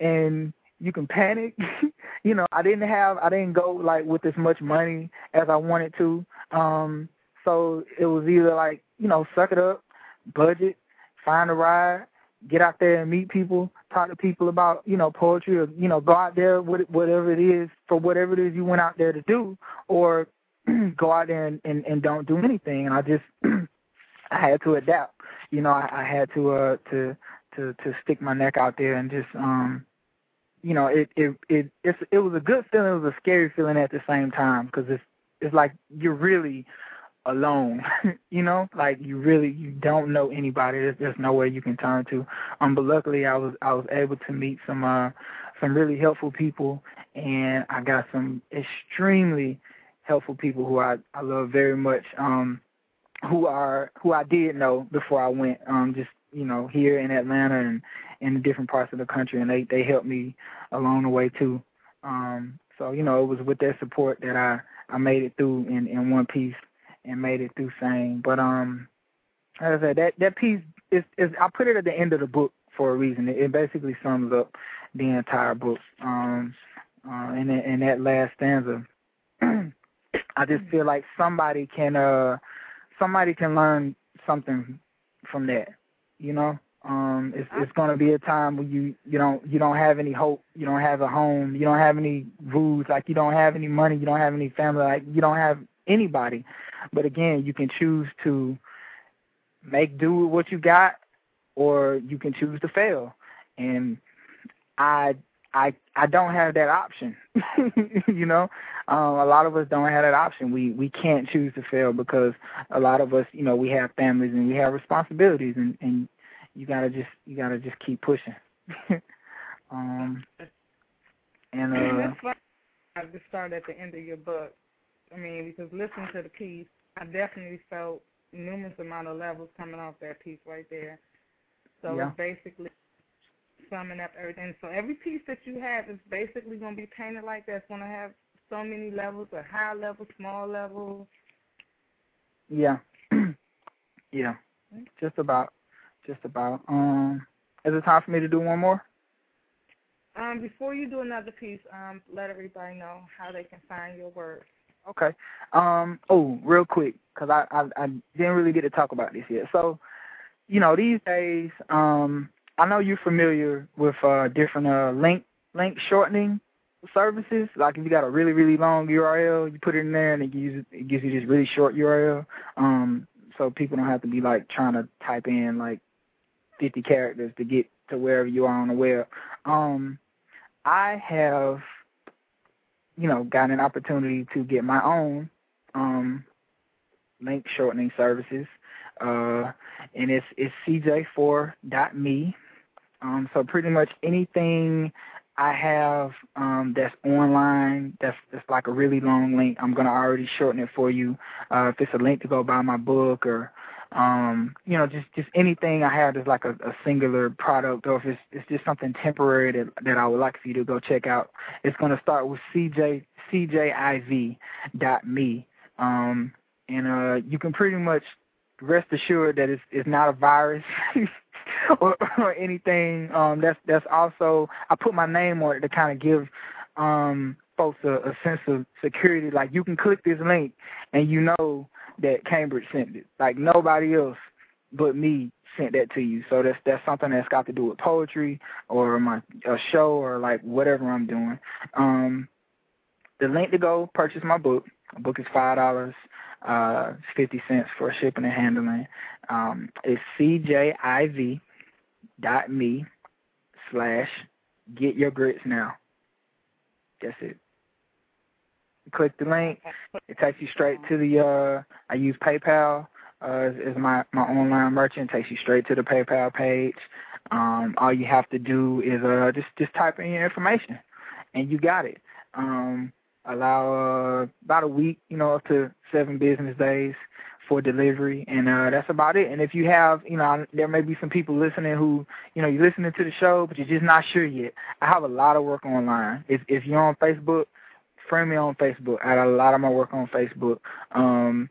and you can panic. you know, I didn't have I didn't go like with as much money as I wanted to. Um so it was either like, you know, suck it up, budget, find a ride, get out there and meet people, talk to people about, you know, poetry or, you know, go out there with whatever it is for whatever it is you went out there to do or go out there and, and, and don't do anything. And I just, I had to adapt. You know, I, I had to, uh, to, to, to stick my neck out there and just, um, you know, it, it, it, it's, it was a good feeling. It was a scary feeling at the same time because it's, it's like you're really alone. you know, like you really you don't know anybody. There's there's nowhere you can turn to. Um, but luckily I was I was able to meet some uh some really helpful people, and I got some extremely helpful people who I I love very much. Um, who are who I did know before I went. Um, just you know here in Atlanta and in different parts of the country, and they they helped me along the way too. Um, so you know it was with their support that I I made it through in in one piece and made it through sane. But um, as I said, that that piece is is I put it at the end of the book for a reason. It, it basically sums up the entire book. Um, uh, in in that last stanza, I just feel like somebody can uh somebody can learn something from that. You know, um, it's it's going to be a time when you you don't you don't have any hope, you don't have a home, you don't have any rules, like you don't have any money, you don't have any family, like you don't have anybody. But again, you can choose to make do with what you got, or you can choose to fail. And I I I don't have that option. you know, um, a lot of us don't have that option. We we can't choose to fail because a lot of us, you know, we have families and we have responsibilities, and and you gotta just you gotta just keep pushing. um, and uh. I just started at the end of your book. I mean, because listening to the piece, I definitely felt numerous amount of levels coming off that piece right there. So Yeah. it's basically summing up everything. So every piece that you have is basically going to be painted like that. It's going to have so many levels, a high level, small level. yeah, yeah, just about, just about. Um, is it time for me to do one more? Um, before you do another piece, um, let everybody know how they can find your work. Okay. Um. Oh, real quick, because I, I I didn't really get to talk about this yet. So, you know, these days, um, I know you're familiar with uh different uh link link shortening services. Like if you got a really really long URL, you put it in there and it gives it gives you this really short URL. Um. So people don't have to be like trying to type in like 50 characters to get to wherever you are on the web. Um. I have you know, got an opportunity to get my own um link shortening services. Uh and it's it's cj4.me. Um so pretty much anything I have um that's online that's that's like a really long link, I'm gonna already shorten it for you. Uh if it's a link to go buy my book or um, you know, just just anything I have is like a, a singular product, or if it's it's just something temporary that that I would like for you to go check out. It's going to start with cj cjiv dot me, um, and uh, you can pretty much rest assured that it's it's not a virus. or, or anything um that's that's also I put my name on it to kind of give um folks a, a sense of security like you can click this link and you know that Cambridge sent it. Like nobody else but me sent that to you. So that's that's something that's got to do with poetry or my a show or like whatever I'm doing. Um the link to go purchase my book. Book is five dollars, uh fifty cents for shipping and handling. Um it's CJIV dot me slash get your grits now. That's it click the link. It takes you straight to the. uh I use PayPal uh, as my my online merchant. It takes you straight to the PayPal page. Um, all you have to do is uh just just type in your information, and you got it. Um, allow uh, about a week, you know, up to seven business days for delivery, and uh, that's about it. And if you have, you know, there may be some people listening who, you know, you're listening to the show, but you're just not sure yet. I have a lot of work online. If if you're on Facebook, friend me on Facebook. I got a lot of my work on Facebook. Um,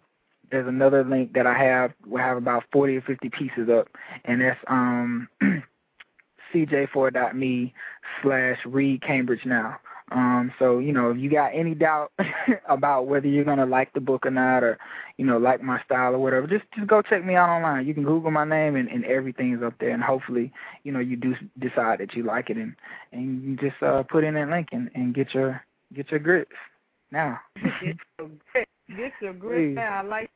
there's another link that I have. We have about 40 or 50 pieces up, and that's um, cj4.me slash read Cambridge now. Um, so you know, if you got any doubt about whether you're gonna like the book or not, or you know, like my style or whatever, just just go check me out online. You can Google my name, and, and everything's up there. And hopefully, you know, you do decide that you like it, and and you just uh, put in that link and, and get your get your grits now. Get your grit. Get your grit Please. now. I like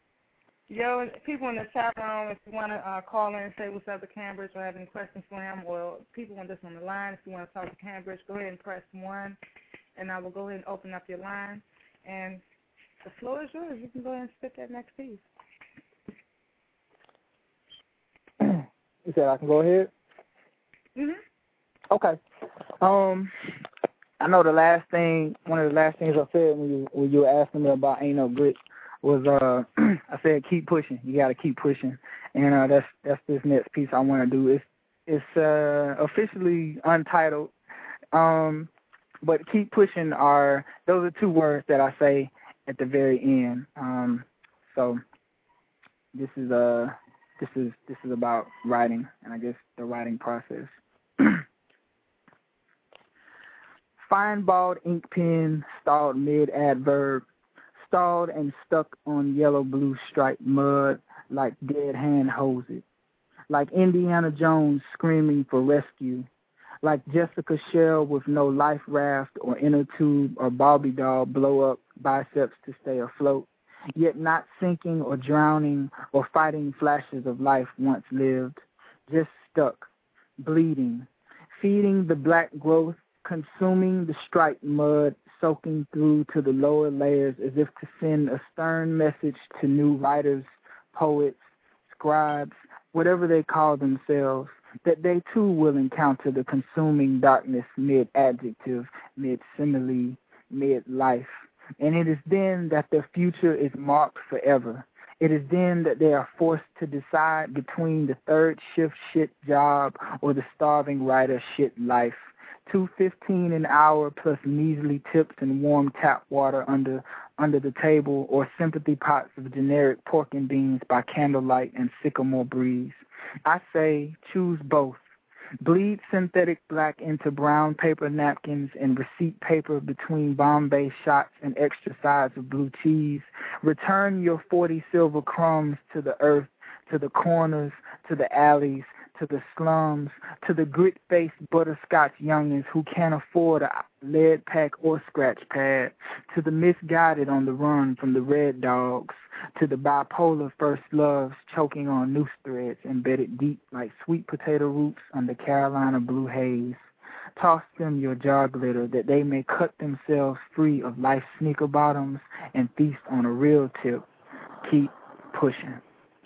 yo people in the chat room. If you want to uh, call in and say what's up to Cambridge or have any questions for him, or people on this on the line, if you want to talk to Cambridge, go ahead and press one, and I will go ahead and open up your line. And the floor is yours. You can go ahead and spit that next piece. you said I can go ahead. Mhm. Okay. Um, I know the last thing, one of the last things I said when you when you were asking me about ain't no grit was uh I said keep pushing. You got to keep pushing, and uh that's that's this next piece I want to do. It's it's uh officially untitled, um, but keep pushing are those are two words that I say at the very end. Um, so this is uh this is this is about writing and I guess the writing process. Fine bald ink pen, stalled mid adverb, stalled and stuck on yellow blue striped mud like dead hand hoses, like Indiana Jones screaming for rescue, like Jessica Shell with no life raft or inner tube or Barbie doll blow up biceps to stay afloat, yet not sinking or drowning or fighting flashes of life once lived, just stuck, bleeding, feeding the black growth, consuming the striped mud, soaking through to the lower layers as if to send a stern message to new writers, poets, scribes, whatever they call themselves, that they too will encounter the consuming darkness mid adjective, mid simile, mid life. And it is then that their future is marked forever. It is then that they are forced to decide between the third shift shit job or the starving writer shit life. Two fifteen an hour plus measly tips and warm tap water under under the table or sympathy pots of generic pork and beans by candlelight and sycamore breeze. I say choose both. Bleed synthetic black into brown paper napkins and receipt paper between Bombay shots and extra sides of blue cheese. Return your 40 silver crumbs to the earth, to the corners, to the alleys, to the slums, to the grit-faced butterscotch youngins who can't afford a lead pack or scratch pad, to the misguided on the run from the red dogs, to the bipolar first loves choking on noose threads embedded deep like sweet potato roots under Carolina blue haze. Toss them your jar glitter that they may cut themselves free of life's sneaker bottoms and feast on a real tip. Keep pushing.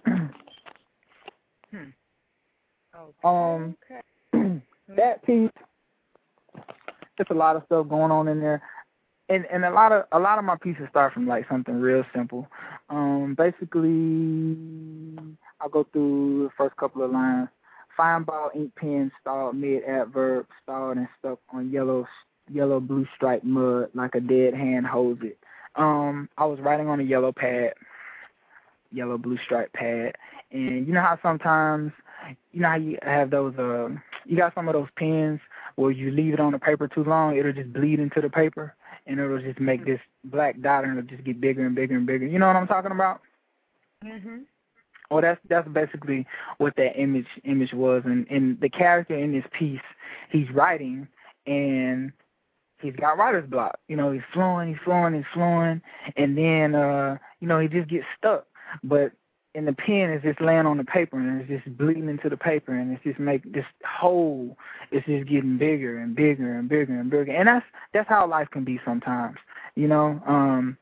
Hmm. Okay. Um, okay. that piece, there's a lot of stuff going on in there, and and a lot of a lot of my pieces start from like something real simple. Um, basically, I'll go through the first couple of lines. Fine ball ink pen stalled mid adverb, stalled and stuck on yellow yellow blue striped mud like a dead hand holds it. Um, I was writing on a yellow pad, yellow blue striped pad, and you know how sometimes you know how you have those uh you got some of those pens where you leave it on the paper too long, it'll just bleed into the paper and it'll just make this black dot and it'll just get bigger and bigger and bigger. You know what I'm talking about? Mhm. Well that's that's basically what that image image was and, and the character in this piece, he's writing and he's got writer's block. You know, he's flowing, he's flowing, he's flowing and then uh, you know, he just gets stuck. But and the pen is just laying on the paper and it's just bleeding into the paper and it's just make this hole is just getting bigger and bigger and bigger and bigger. And that's that's how life can be sometimes you know? Um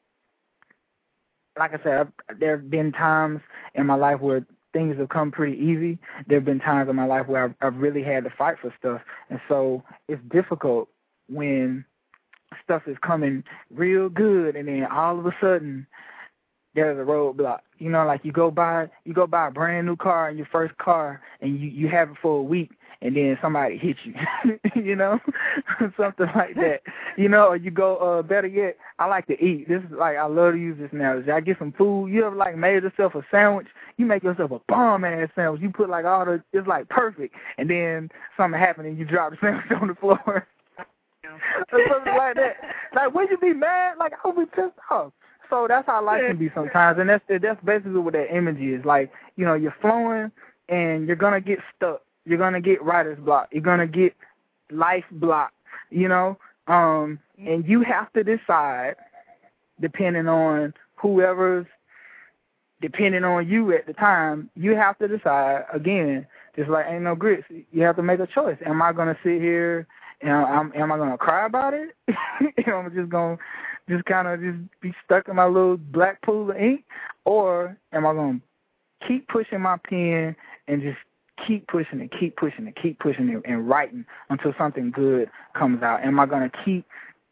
like i said I've, there have been times in my life where things have come pretty easy. There have been times in my life where I've, I've really had to fight for stuff. And so it's difficult when stuff is coming real good and then all of a sudden there's a roadblock. You know, like you go buy you go buy a brand new car your first car and you you have it for a week and then somebody hits you. you know? Something like that. You know, or you go uh better yet, I like to eat. This is like I love to use this analogy. I get some food, you ever like made yourself a sandwich, you make yourself a bomb ass sandwich. You put like all the it's like perfect and then something happened and you drop the sandwich on the floor. or something like that. Like would you be mad? Like I would be pissed off so that's how life can be sometimes, and that's that's basically what that image is. Like you know, you're flowing, and you're gonna get stuck. You're gonna get writer's block. You're gonna get life block. You know, um, and you have to decide, depending on whoever's depending on you at the time, you have to decide again. Just like ain't no grits, you have to make a choice. Am I gonna sit here and I'm, am I gonna cry about it? am I just gonna just kind of just be stuck in my little black pool of ink, or am I going to keep pushing my pen and just keep pushing it, keep pushing it, keep pushing it, and writing until something good comes out? Am I going to keep,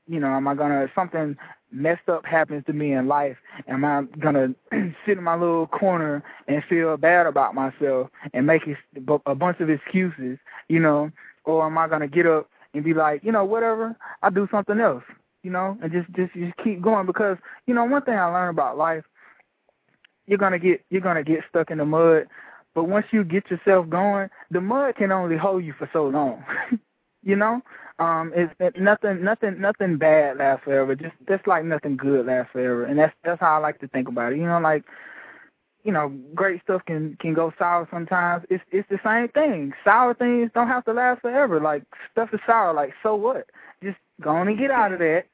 you know, am I going to something messed up happens to me in life? Am I going to sit in my little corner and feel bad about myself and make a bunch of excuses, you know, or am I going to get up and be like, you know, whatever, I'll do something else you know, and just just just keep going because you know one thing I learned about life, you're gonna get you're gonna get stuck in the mud, but once you get yourself going, the mud can only hold you for so long. You know, um, it's it, nothing, nothing, nothing bad lasts forever. Just just like nothing good lasts forever, and that's that's how I like to think about it. You know, like you know, great stuff can can go sour sometimes. It's it's the same thing. Sour things don't have to last forever. Like stuff is sour. Like so what? Just go on and get out of that.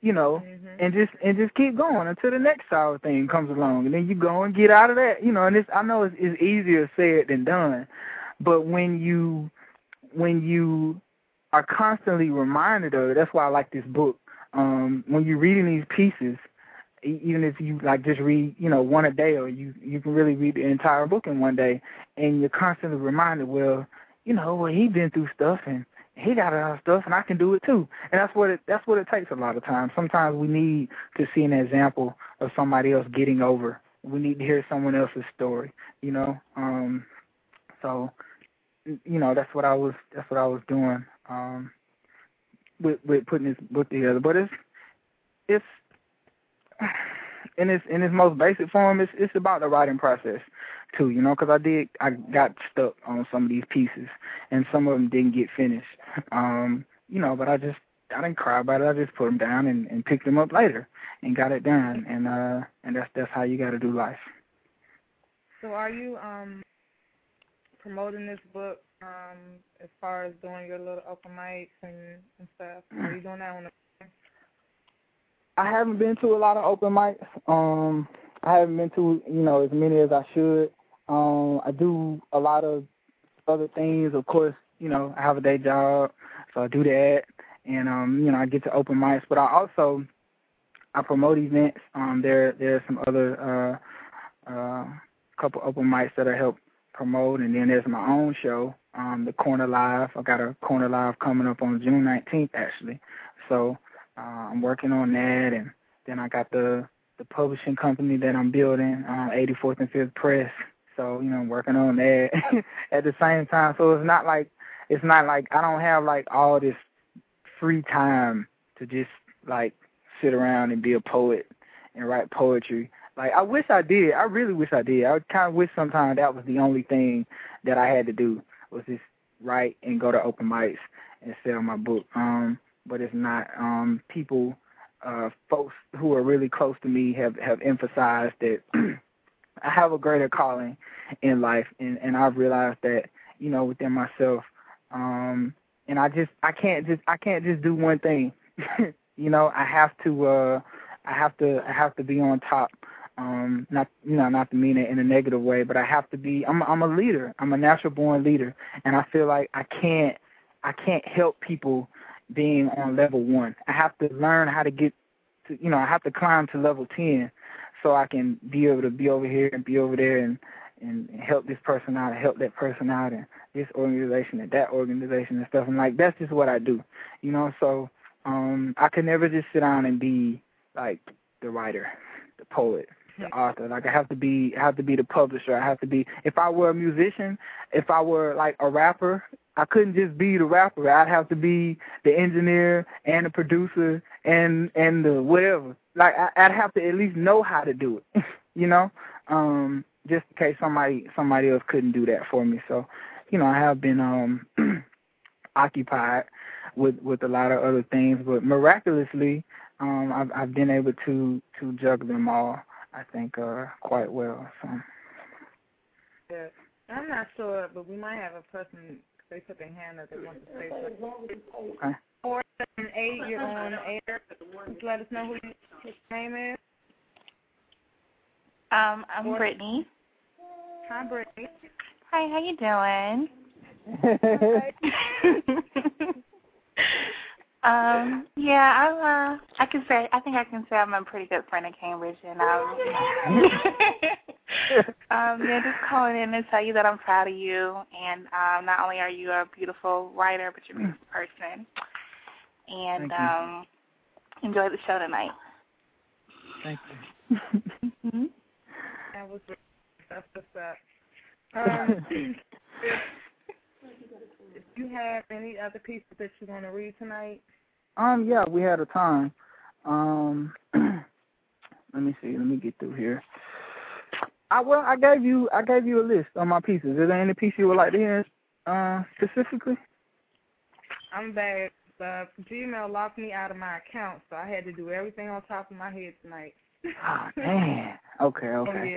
You know, Mhm. and just and just keep going until the next sour thing comes along, and then you go and get out of that. You know, and it's I know it's, it's easier said than done, but when you when you are constantly reminded of it, that's why I like this book. Um, when you're reading these pieces, even if you like just read, you know, one a day, or you you can really read the entire book in one day, and you're constantly reminded, well, you know, well he's been through stuff and he got of stuff, and I can do it too. And that's what it that's what it takes a lot of times. Sometimes we need to see an example of somebody else getting over. We need to hear someone else's story, you know. Um, so, you know, that's what I was that's what I was doing um, with with putting this book together. But it's it's in its in its most basic form, it's it's about the writing process too. You know, because I did I got stuck on some of these pieces, and some of them didn't get finished. Um, you know, but I just I didn't cry about it. I just put them down and, and picked them up later and got it done. And uh, and that's that's how you got to do life. So are you um promoting this book um as far as doing your little open mics and, and stuff? Are you doing that on the I haven't been to a lot of open mics. Um, I haven't been to you know as many as I should. Um, I do a lot of other things. Of course, you know I have a day job, so I do that, and um, you know I get to open mics. But I also I promote events. Um, there there are some other uh, uh, couple open mics that I help promote, and then there's my own show, um, the Corner Live. I got a Corner Live coming up on June 19th actually. So uh, I'm working on that, and then I got the the publishing company that I'm building, um, 84th and 5th Press. So you know, working on that at the same time. So it's not like it's not like I don't have like all this free time to just like sit around and be a poet and write poetry. Like I wish I did. I really wish I did. I kind of wish sometimes that was the only thing that I had to do was just write and go to open mics and sell my book. Um, but it's not. Um, people, uh, folks who are really close to me have have emphasized that I have a greater calling in life, and and I've realized that you know within myself. Um, and I just I can't just I can't just do one thing. you know, I have to uh I have to I have to be on top. Um not you know, not to mean it in a negative way, but I have to be I'm I'm a leader. I'm a natural born leader and I feel like I can't I can't help people being on level 1. I have to learn how to get to you know, I have to climb to level 10 so I can be able to be over here and be over there and and help this person out and help that person out and this organization and that organization and stuff and like that's just what I do. You know, so um I could never just sit down and be like the writer, the poet, the author. Like I have to be I have to be the publisher. I have to be if I were a musician, if I were like a rapper, I couldn't just be the rapper. I'd have to be the engineer and the producer and and the whatever. Like I, I'd have to at least know how to do it. you know? Um just in case somebody somebody else couldn't do that for me. So, you know, I have been um occupied with with a lot of other things, but miraculously, um I've I've been able to to juggle them all. I think uh quite well. So Yeah. I'm not sure, but we might have a person. They put their hand up. They want to say something. Okay. Four seven eight. You're on air. Just let us know who you, his name is. Um, I'm What? Brittany. Hi, Brittany. Hi, how you doing? um, yeah, I'm uh I can say I think I can say I'm a pretty good friend of Cambridge and um um yeah, just calling in to tell you that I'm proud of you and um not only are you a beautiful writer but you're a beautiful person. And um enjoy the show tonight. Thank you. hmm That was that's what's up. Um, if, if you have any other pieces that you want to read tonight, Um, yeah, we had a time. Um, let me see. Let me get through here. I well, I gave you, I gave you a list of my pieces. Is there any piece you would like to hear, uh, specifically? I'm back. Uh, Gmail locked me out of my account, so I had to do everything on top of my head tonight. Oh man. Okay, Oh, okay. yeah.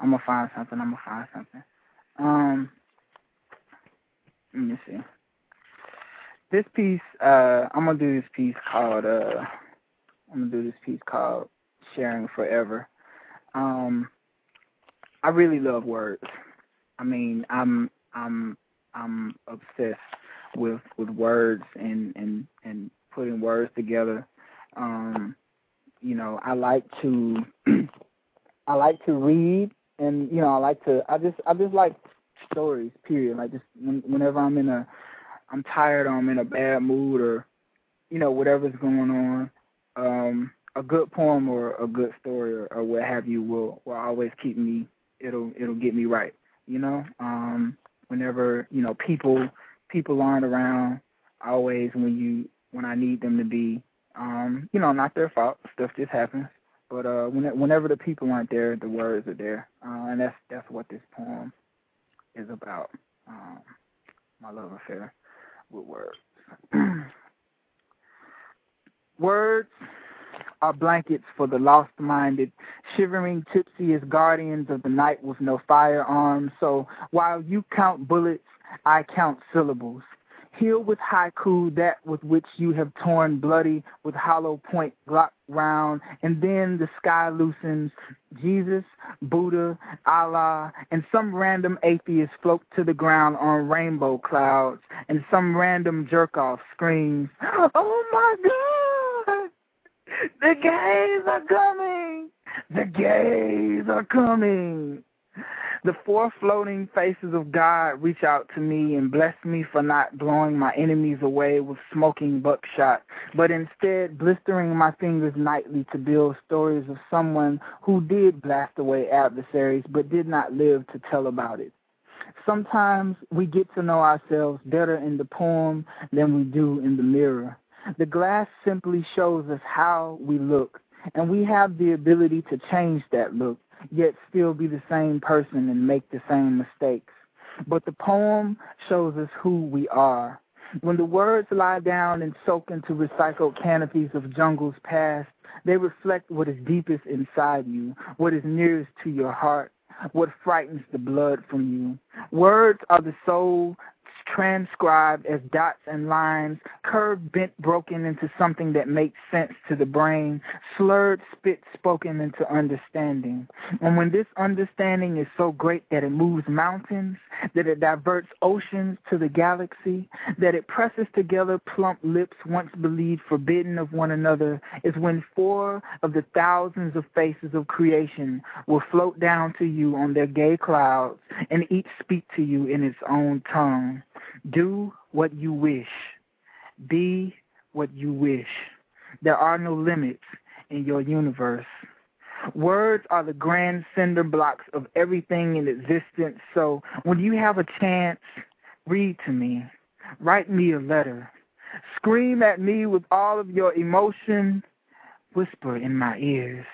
I'm gonna find something. I'm gonna find something. Um, let me see. This piece, uh, I'm gonna do this piece called, uh, I'm gonna do this piece called "Sharing Forever." Um, I really love words. I mean, I'm, I'm, I'm obsessed with with words and and and putting words together. Um, you know, I like to, I like to read and you know I like to I just I just like stories period like just when, whenever I'm in a I'm tired or I'm in a bad mood or you know whatever's going on um a good poem or a good story or, or what have you will will always keep me it'll it'll get me right you know um whenever you know people people aren't around always when you when I need them to be um you know not their fault stuff just happens but uh, when, whenever the people aren't there, the words are there, uh, and that's that's what this poem is about. Um, my love affair with words. words are blankets for the lost-minded, shivering tipsy as guardians of the night with no firearms. So while you count bullets, I count syllables. Heal with haiku that with which you have torn bloody with hollow point Glock round, and then the sky loosens. Jesus, Buddha, Allah, and some random atheist float to the ground on rainbow clouds, and some random jerk off screams, "Oh my God! The gays are coming! The gays are coming!" The four floating faces of God reach out to me and bless me for not blowing my enemies away with smoking buckshot, but instead blistering my fingers nightly to build stories of someone who did blast away adversaries but did not live to tell about it. Sometimes we get to know ourselves better in the poem than we do in the mirror. The glass simply shows us how we look, and we have the ability to change that look yet still be the same person and make the same mistakes. But the poem shows us who we are. When the words lie down and soak into recycled canopies of jungles past, they reflect what is deepest inside you, what is nearest to your heart, what frightens the blood from you. Words are the soul transcribed as dots and lines, curved, bent, broken into something that makes sense to the brain, slurred, spit, spoken into understanding. And when this understanding is so great that it moves mountains, that it diverts oceans to the galaxy, that it presses together plump lips once believed forbidden of one another, is when four of the thousands of faces of creation will float down to you on their gay clouds and each speak to you in its own tongue. Do what you wish. Be what you wish. There are no limits in your universe. Words are the grand cinder blocks of everything in existence. So when you have a chance, read to me. Write me a letter. Scream at me with all of your emotion. Whisper in my ears.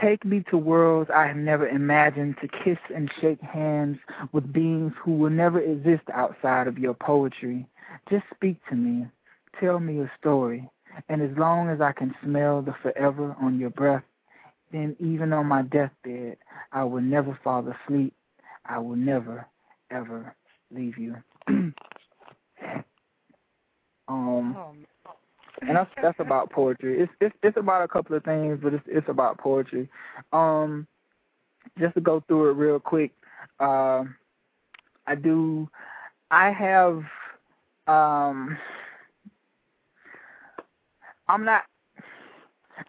Take me to worlds I have never imagined to kiss and shake hands with beings who will never exist outside of your poetry. Just speak to me. Tell me a story. And as long as I can smell the forever on your breath, then even on my deathbed, I will never fall asleep. I will never, ever leave you. um, Oh, and that's that's about poetry. It's it's it's about a couple of things, but it's it's about poetry. Um, just to go through it real quick, uh, I do. I have. Um, I'm not.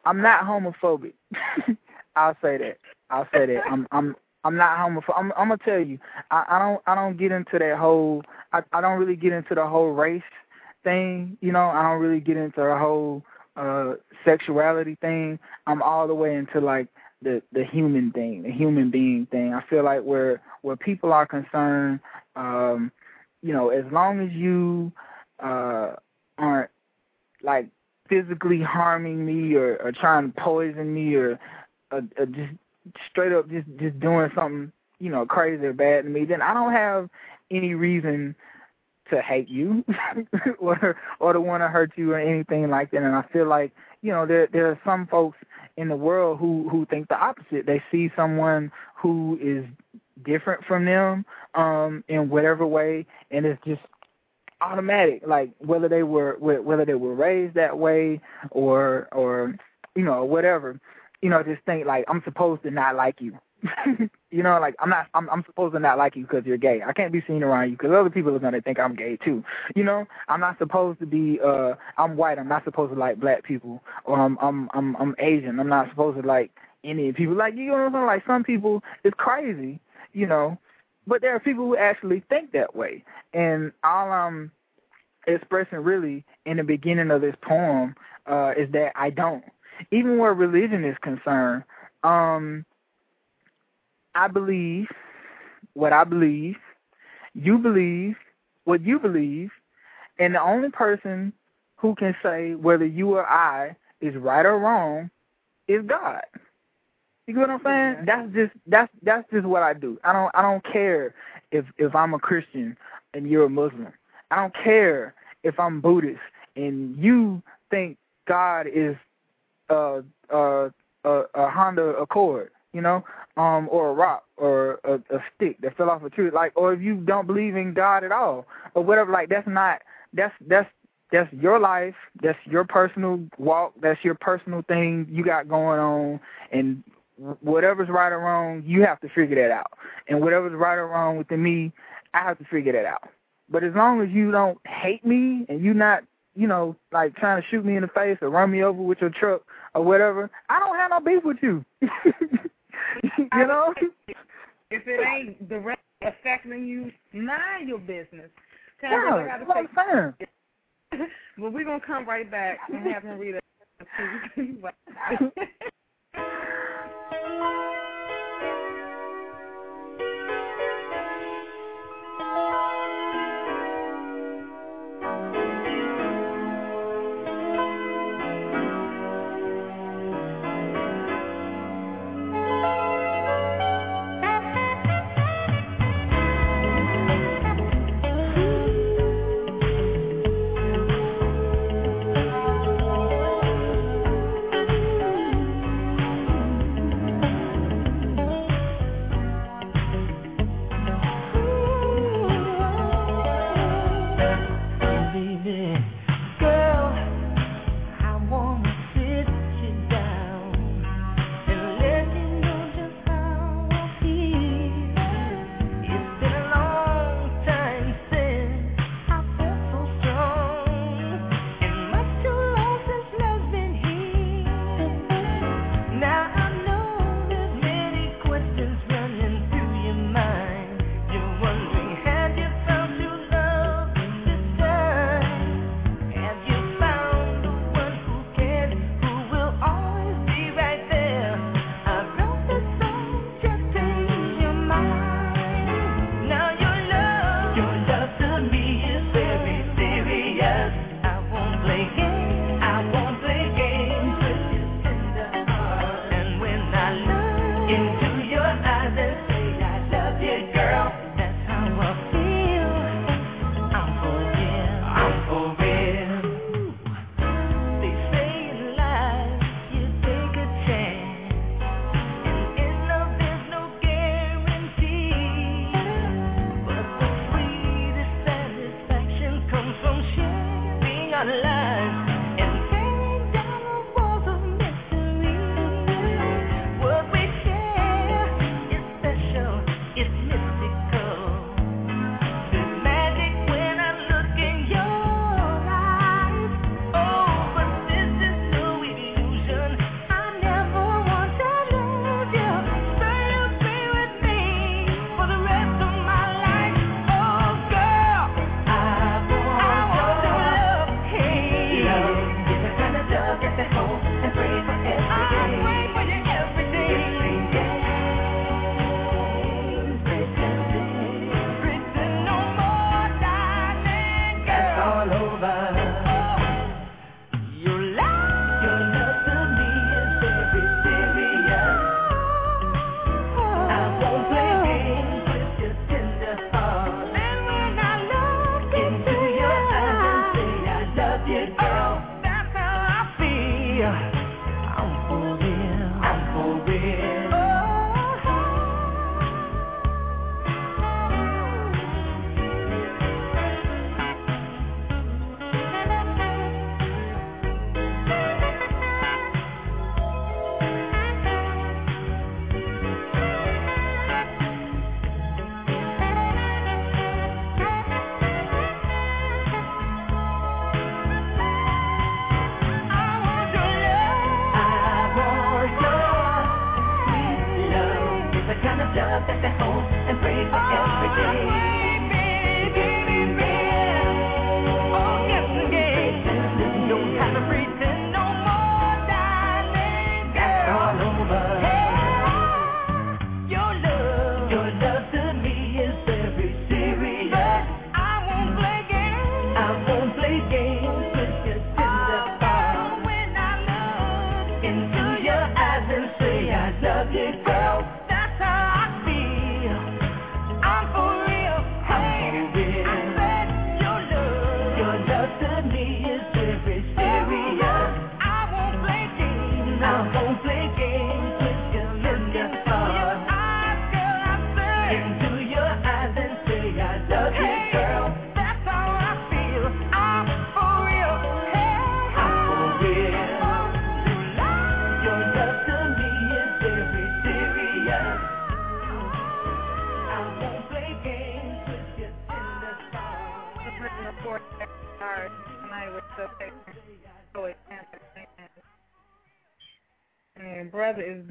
I'm not homophobic. I'll say that. I'll say that. I'm I'm I'm not homophobic. I'm I'm gonna tell you. I, I don't I don't get into that whole. I I don't really get into the whole race thing. You know, I don't really get into the whole uh sexuality thing. I'm all the way into like the the human thing, the human being thing. I feel like where where people are concerned, um, you know, as long as you uh aren't like physically harming me or, or trying to poison me or, or, or just straight up just just doing something you know crazy or bad to me, then I don't have any reason to hate you or or to want to hurt you or anything like that. And I feel like you know there there are some folks in the world who who think the opposite. They see someone who is different from them um in whatever way, and it's just automatic like whether they were whether they were raised that way or or you know whatever you know just think like i'm supposed to not like you you know like i'm not i'm i'm supposed to not like you because you're gay. I can't be seen around you because other people are to think i'm gay too. You know i'm not supposed to be uh i'm white. I'm not supposed to like black people. Or i'm i'm i'm i'm asian. I'm not supposed to like any people. Like you know what i'm saying? Like some people it's crazy you know. But there are people who actually think that way. And all I'm expressing really in the beginning of this poem uh, is that I don't. Even where religion is concerned, um, I believe what I believe, you believe what you believe, and the only person who can say whether you or I is right or wrong is God. You get what I'm saying? That's just that's that's just what I do. I don't I don't care if if I'm a Christian and you're a Muslim. I don't care if I'm Buddhist and you think God is a a a, a Honda Accord, you know, um, or a rock or a, a stick that fell off a tree, like, or if you don't believe in God at all or whatever, like that's not that's that's that's your life, that's your personal walk, that's your personal thing you got going on, and whatever's right or wrong, you have to figure that out. And whatever's right or wrong with me, I have to figure that out. But as long as you don't hate me and you not, you know, like trying to shoot me in the face or run me over with your truck or whatever, I don't have no beef with you. you know? If it ain't directly affecting you, mind your business. Tell yeah, gotta take I'm But we're gonna come right back and have him read it.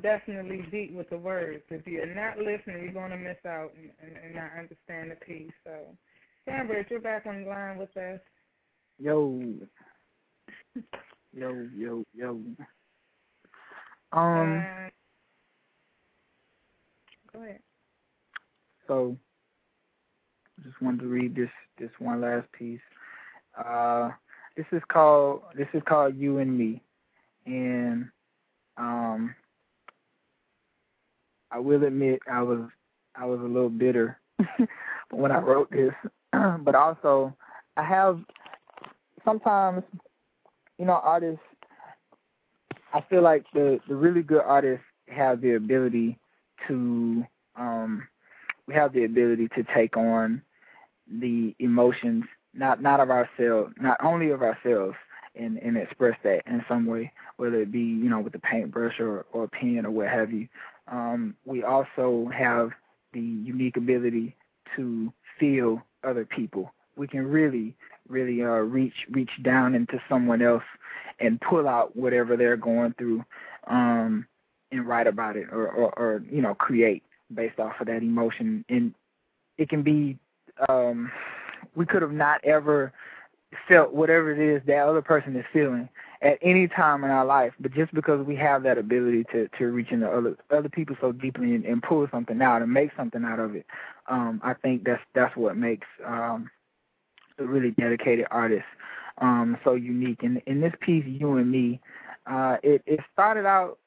Definitely deep with the words. If you're not listening, you're going to miss out and, and, and not understand the piece. So, Cambridge, you're back on the line with us. Yo. Yo, yo, yo. Um, Uh, go ahead. so just wanted to read this this one last piece. Uh this is called this is called You and Me. And um I will admit I was I was a little bitter when I wrote this. but also I have sometimes you know artists I feel like the the really good artists have the ability to um we have the ability to take on the emotions not not of ourselves not only of ourselves and and express that in some way whether it be you know with a paintbrush or or a pen or what have you um we also have the unique ability to feel other people. We can really really uh reach reach down into someone else and pull out whatever they're going through um and write about it or, or, or you know create based off of that emotion. And it can be um we could have not ever felt whatever it is that other person is feeling at any time in our life but just because we have that ability to to reach into other other people so deeply and, and pull something out and make something out of it um i think that's that's what makes um a really dedicated artist um so unique. And in this piece you and me uh it it started out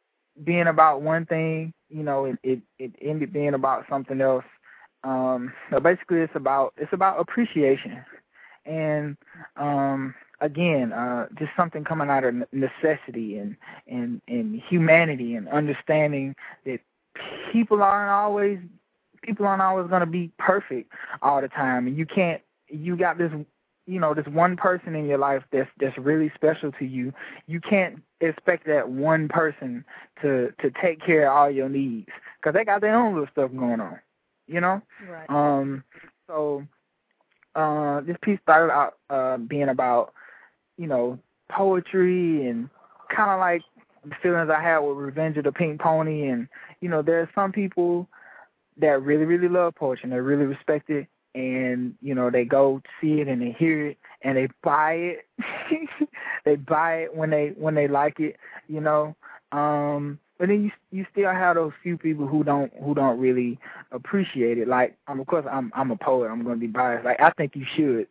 being about one thing you know it it, it ended being about something else. Um so basically it's about it's about appreciation. And um again uh just something coming out of necessity and and and humanity and understanding that people aren't always people aren't always going to be perfect all the time. And you can't you got this you know this one person in your life that's that's really special to you. You can't expect that one person to to take care of all your needs because they got their own little stuff going on you know? Right. um so uh this piece started out uh being about you know poetry and kind of like the feelings I had with Revenge of the Pink Pony. And you know there are some people that really really love poetry and they really respect it and you know they go see it and they hear it and they buy it. They buy it when they when they like it you know? Um but then you you still have those few people who don't who don't really appreciate it. Like um, of course I'm I'm a poet. I'm going to be biased. Like I think you should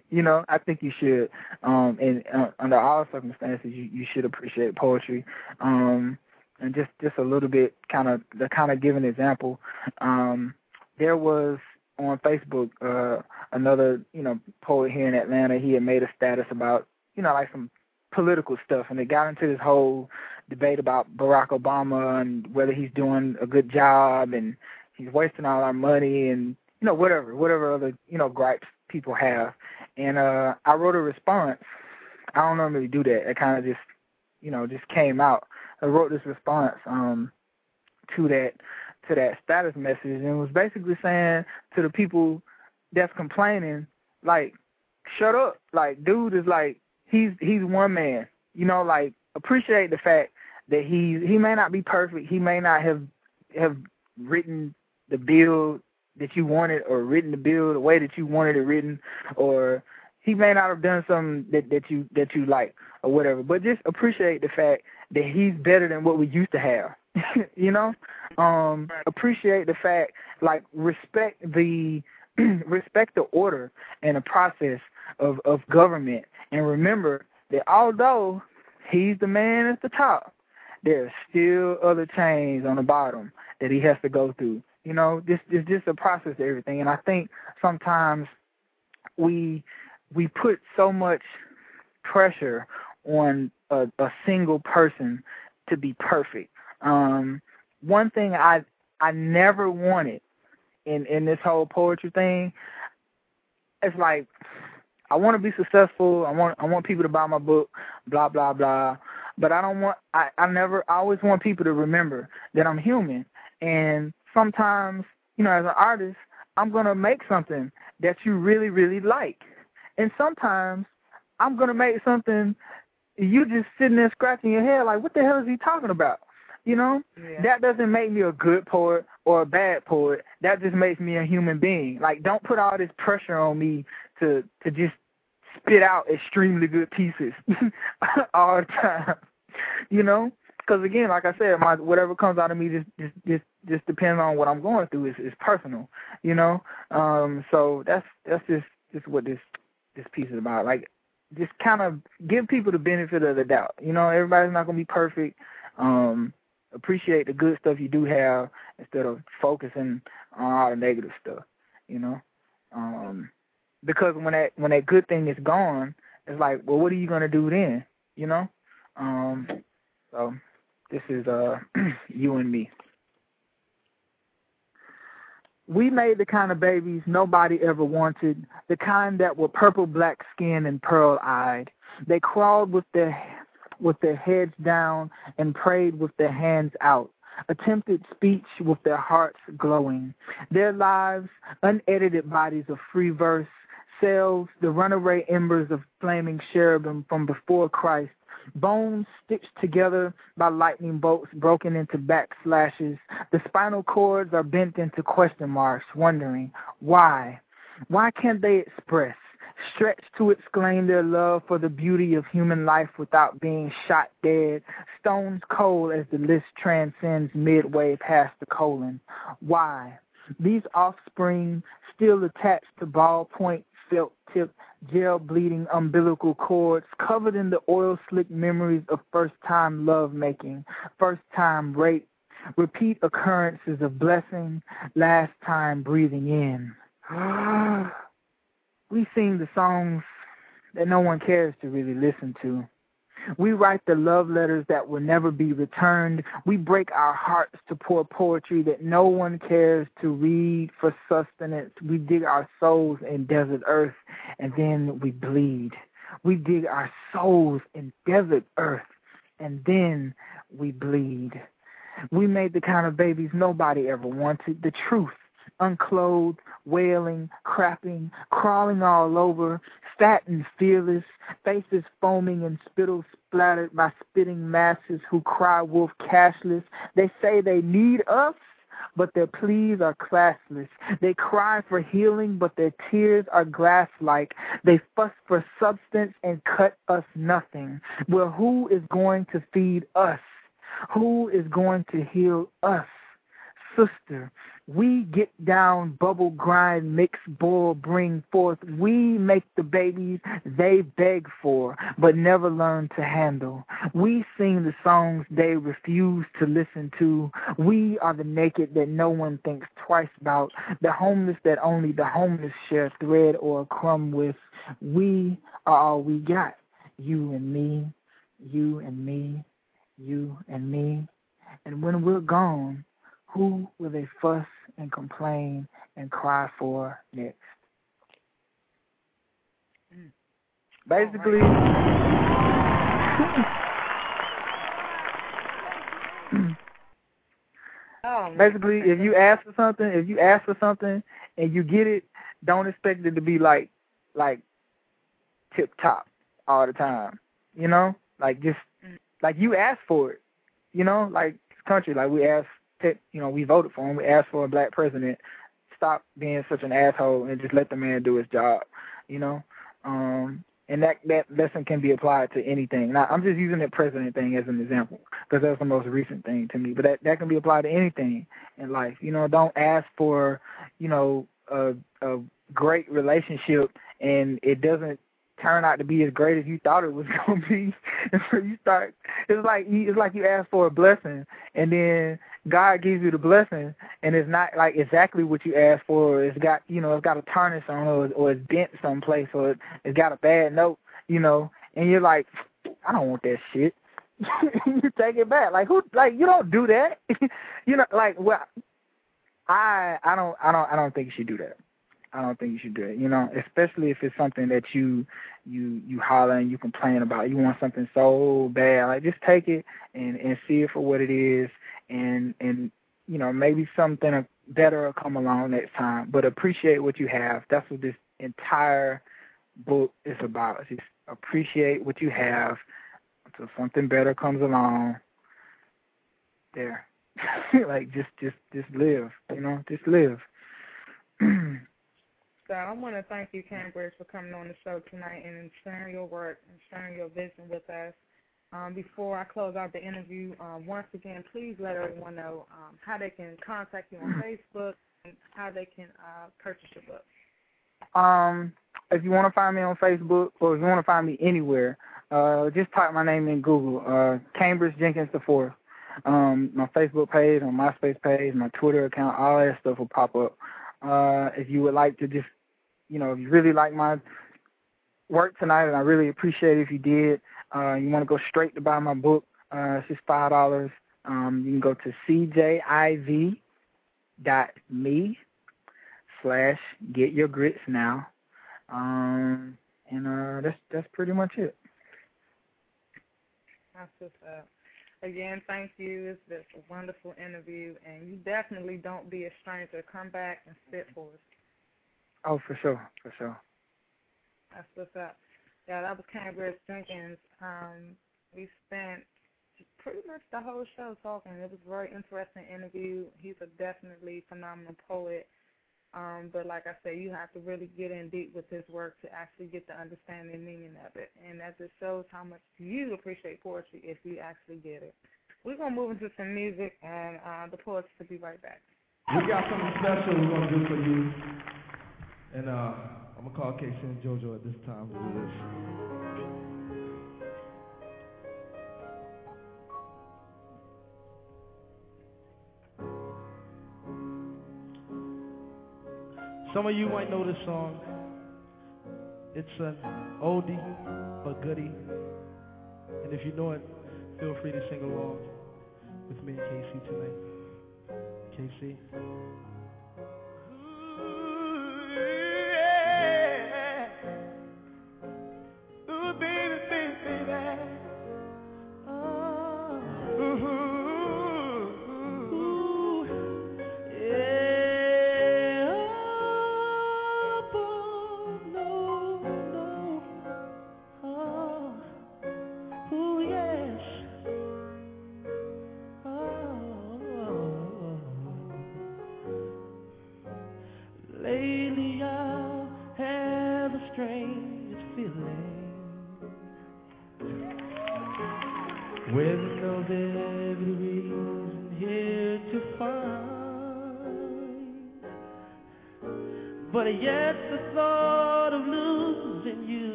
you know? I think you should. Um and uh, under all circumstances you you should appreciate poetry. Um and just just a little bit kind of the kind of give an example. Um there was on Facebook, uh, another, you know, poet here in Atlanta, he had made a status about, you know, like some political stuff, and they got into this whole debate about Barack Obama and whether he's doing a good job and he's wasting all our money and you know whatever whatever other you know gripes people have. And uh I wrote a response. I don't normally do that. It kind of just you know just came out. I wrote this response um to that to that status message and was basically saying to the people that's complaining like shut up like dude is like he's he's one man. You know like appreciate the fact that he he may not be perfect. He may not have have written the bill that you wanted or written the bill the way that you wanted it written or he may not have done something that that you that you like or whatever. But just appreciate the fact that he's better than what we used to have you know? Um appreciate the fact like respect the respect the order and the process of of government and remember that although he's the man at the top there's still other chains on the bottom that he has to go through. You know this is just a process of everything. And i think sometimes we we put so much pressure on a, a single person to be perfect. Um one thing i i never wanted in in this whole poetry thing it's like I want to be successful. I want I want people to buy my book, blah blah blah. But I don't want I I never I always want people to remember that I'm human. And sometimes, you know, as an artist, I'm going to make something that you really really like. And sometimes I'm going to make something you just sitting there scratching your head like what the hell is he talking about? You know? Yeah. That doesn't make me a good poet or a bad poet. That just makes me a human being. Like don't put all this pressure on me to to just spit out extremely good pieces all the time. You know, because again, like I said, my whatever comes out of me just just just just depends on what I'm going through. is is personal. You know, um, so that's that's just just what this this piece is about. Like, just kind of give people the benefit of the doubt. You know, everybody's not gonna be perfect. Um, appreciate the good stuff you do have instead of focusing on all the negative stuff. You know. Um, because when that when that good thing is gone, it's like, well, what are you gonna do then? You know. Um, so this is uh you and me. We made the kind of babies nobody ever wanted, the kind that were purple black skinned and pearl eyed. They crawled with their with their heads down and prayed with their hands out attempted speech with their hearts glowing. Their lives, unedited bodies of free verse, selves, the runaway embers of flaming cherubim from before Christ, bones stitched together by lightning bolts broken into backslashes. The spinal cords are bent into question marks, wondering why. Why can't they express? Stretch to exclaim their love for the beauty of human life without being shot dead, stones cold as the list transcends midway past the colon. Why? These offspring still attached to ballpoint felt tip, gel bleeding umbilical cords, covered in the oil slick memories of first time love making, first time rape, repeat occurrences of blessing, last time breathing in. we sing the songs that no one cares to really listen to. We write the love letters that will never be returned. We break our hearts to pour poetry that no one cares to read for sustenance. We dig our souls in desert earth and then we bleed. We dig our souls in desert earth and then we bleed. We made the kind of babies nobody ever wanted. The truth, unclothed, wailing, crapping, crawling all over, fat and fearless, faces foaming and spittle splattered by spitting masses who cry wolf cashless. They say they need us, but their pleas are classless. They cry for healing, but their tears are glass like. They fuss for substance and cut us nothing. Well, who is going to feed us? Who is going to heal us? Sister, we get down, bubble, grind, mix, boil, bring forth. We make the babies they beg for, but never learn to handle. We sing the songs they refuse to listen to. We are the naked that no one thinks twice about, the homeless that only the homeless share thread or a crumb with. We are all we got, you and me. you and me, you and me. And when we're gone, who will they fuss and complain and cry for next? Mm. Basically, Oh, basically, if you ask for something, if you ask for something and you get it, don't expect it to be like like tip top all the time. You know, like just Mm. like you asked for it. You know, like country, like we asked, to, you know, we voted for him. We asked for a black president. Stop being such an asshole and just let the man do his job. You know, um, and that that lesson can be applied to anything. Now, I'm just using the president thing as an example because that's the most recent thing to me. But that that can be applied to anything in life. You know, don't ask for, you know, a a great relationship and it doesn't turn out to be as great as you thought it was gonna be. And so you start it's like you it's like you ask for a blessing and then God gives you the blessing and it's not like exactly what you asked for or it's got you know, it's got a tarnish on it or, or it's bent someplace or it, it's got a bad note, you know, and you're like, I don't want that shit. you take it back. Like who like you don't do that. you know, like well I I don't I don't I don't think you should do that. I don't think you should do it. You know, especially if it's something that you you you holler and you complain about. You want something so bad, like just take it and and see it for what it is, and and you know maybe something better will come along next time. But appreciate what you have. That's what this entire book is about. Just appreciate what you have until something better comes along. There, like just just just live. You know, just live. So I want to thank you, Cambridge, for coming on the show tonight and sharing your work and sharing your vision with us. Um, before I close out the interview, um, once again, please let everyone know um, how they can contact you on Facebook and how they can uh, purchase your book. Um, if you want to find me on Facebook or if you want to find me anywhere, uh, just type my name in Google, uh, Cambridge Jenkins the Fourth. Um, my Facebook page, my MySpace page, my Twitter account, all that stuff will pop up. Uh, if you would like to just, you know, if you really like my work tonight, and I really appreciate it if you did, uh, you want to go straight to buy my book, uh, it's just five dollars. Um, you can go to cjiv dot me slash get your grits now. Um, and uh, that's that's pretty much it. That's what's up. Again, thank you. It's been a wonderful interview, and you definitely don't be a stranger. Come back and sit for us. Oh, for sure, for sure. That's what's up. Yeah, that was Cambridge Jenkins. Um, we spent pretty much the whole show talking. It was a very interesting interview. He's a definitely phenomenal poet. Um, but like I said, you have to really get in deep with his work to actually get the understanding and meaning of it. And that just shows how much you appreciate poetry if you actually get it. We're going to move into some music, and uh, the poets will be right back. We got something special we're gonna do for you. And uh, I'm gonna call Casey and JoJo at this time to do this. Some of you might know this song. It's an oldie but goodie. And if you know it, feel free to sing along with me and Casey tonight. Casey.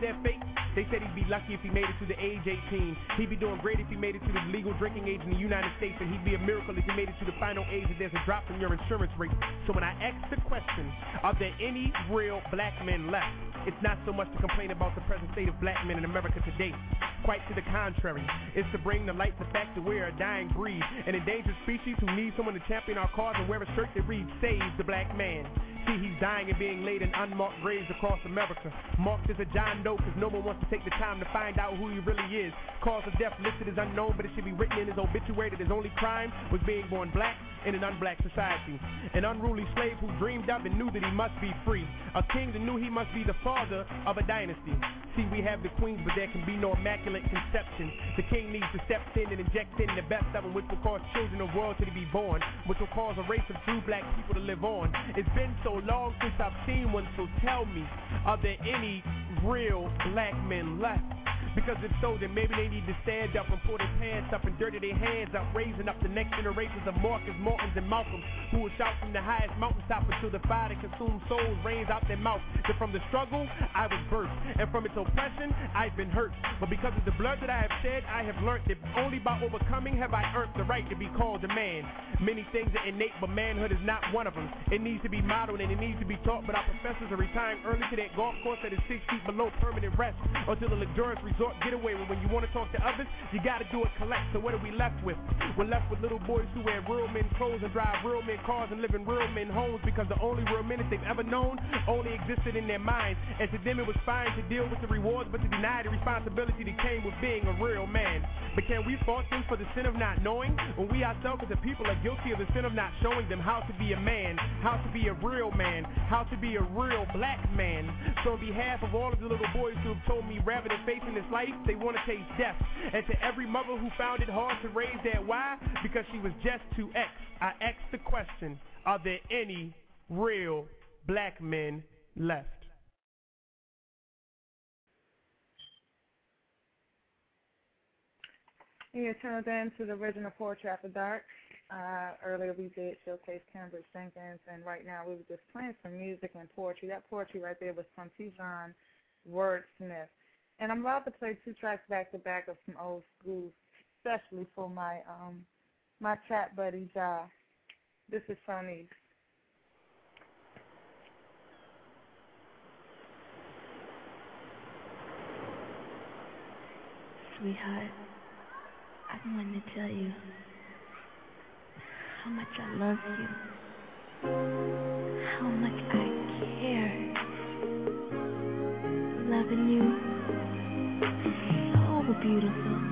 To escape they said he'd be lucky if he made it to the age 18. He'd be doing great if he made it to the legal drinking age in the United States, and he'd be a miracle if he made it to the final age that there's a drop in your insurance rate. So when I ask the question, are there any real black men left? It's not so much to complain about the present state of black men in America today. Quite to the contrary, it's to bring to light the fact that we're a dying breed, an endangered species who need someone to champion our cause and wear a shirt that reads "Save the Black Man." See, he's dying and being laid in unmarked graves across America. Marked as a John Doe because no one wants to take the time to find out who he really is. Cause of death listed as unknown, but it should be written in his obituary that his only crime was being born black in an unblack society. An unruly slave who dreamed up and knew that he must be free. A king that knew he must be the father of a dynasty. See, we have the queens, but there can be no immaculate conception. The king needs to step in and inject in the best of them, which will cause children of royalty to be born, which will cause a race of true black people to live on. It's been so long since I've seen one, so tell me, are there any real black men left? Because if so, then maybe they need to stand up and pull their pants up and dirty their hands up, raising up the next generations of Marcus, Mortons, and Malcolms, who will shout from the highest mountaintop until the fire that consumes souls rains out their mouth. That from the struggle, I was birthed, and from its oppression, I've been hurt. But because of the blood that I have shed, I have learned that only by overcoming have I earned the right to be called a man. Many things are innate, but manhood is not one of them. It needs to be modeled and it needs to be taught, but our professors are retiring early to that golf course that is six feet below permanent rest until the luxurious resort getaway. When when you want to talk to others, you got to do it collect. So what are we left with? We're left with little boys who wear real men clothes and drive real men cars and live in real men homes because the only real men they've ever known only existed in their minds. And to them it was fine to deal with the rewards, but to deny the responsibility that came with being a real man. But can we fault them for the sin of not knowing when we ourselves as a people are guilty of the sin of not showing them how to be a man, how to be a real man, how to be a real black man? So on behalf of all of the little boys who have told me rather than facing this life, they want to taste death. And to every mother who found it hard to raise their why because she was just too X, I asked the question, are there any real black men left? You're tuned in to the original Poetry After Dark. Uh, earlier we did showcase Cambridge Jenkins, and right now we were just playing some music and poetry. That poetry right there was from Tijon Wordsmith. And I'm about to play two tracks back to back of some old school, especially for my um my chat buddy Ja. This is Shanice. Sweetheart, I wanted to tell you how much I love you, how much I care. Loving you beautiful.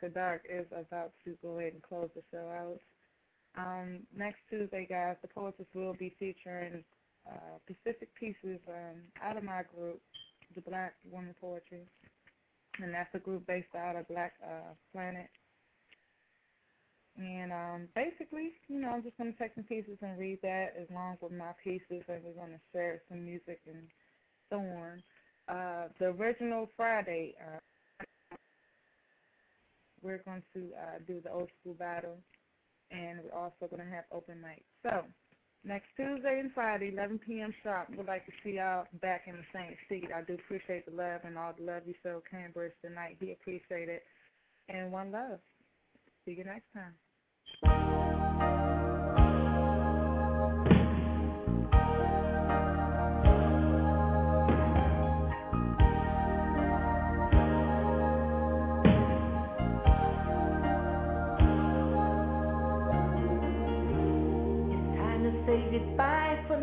After Dark is about to go ahead and close the show out. Um, next Tuesday, guys, D'Poetess will be featuring uh, Pacific Pieces um, out of my group, the Black Woman Poetry. And that's a group based out of Black uh, Planet. And um, basically, you know, I'm just going to take some pieces and read that as long with my pieces, and we're going to share some music and so on. Uh, the original Friday, uh, we're going to uh, do the old school battle, and we're also going to have open mic. So, next Tuesday and Friday, 11 p.m. sharp, we'd like to see y'all back in the same seat. I do appreciate the love and all the love you showed Cambridge tonight. He appreciated it. And one love. See you next time.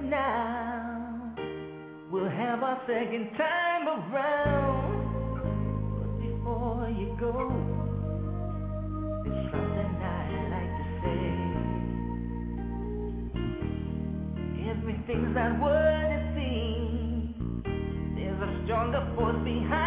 now. We'll have our second time around. But before you go, there's something I'd like to say. Everything's not what it seems. There's a stronger force behind.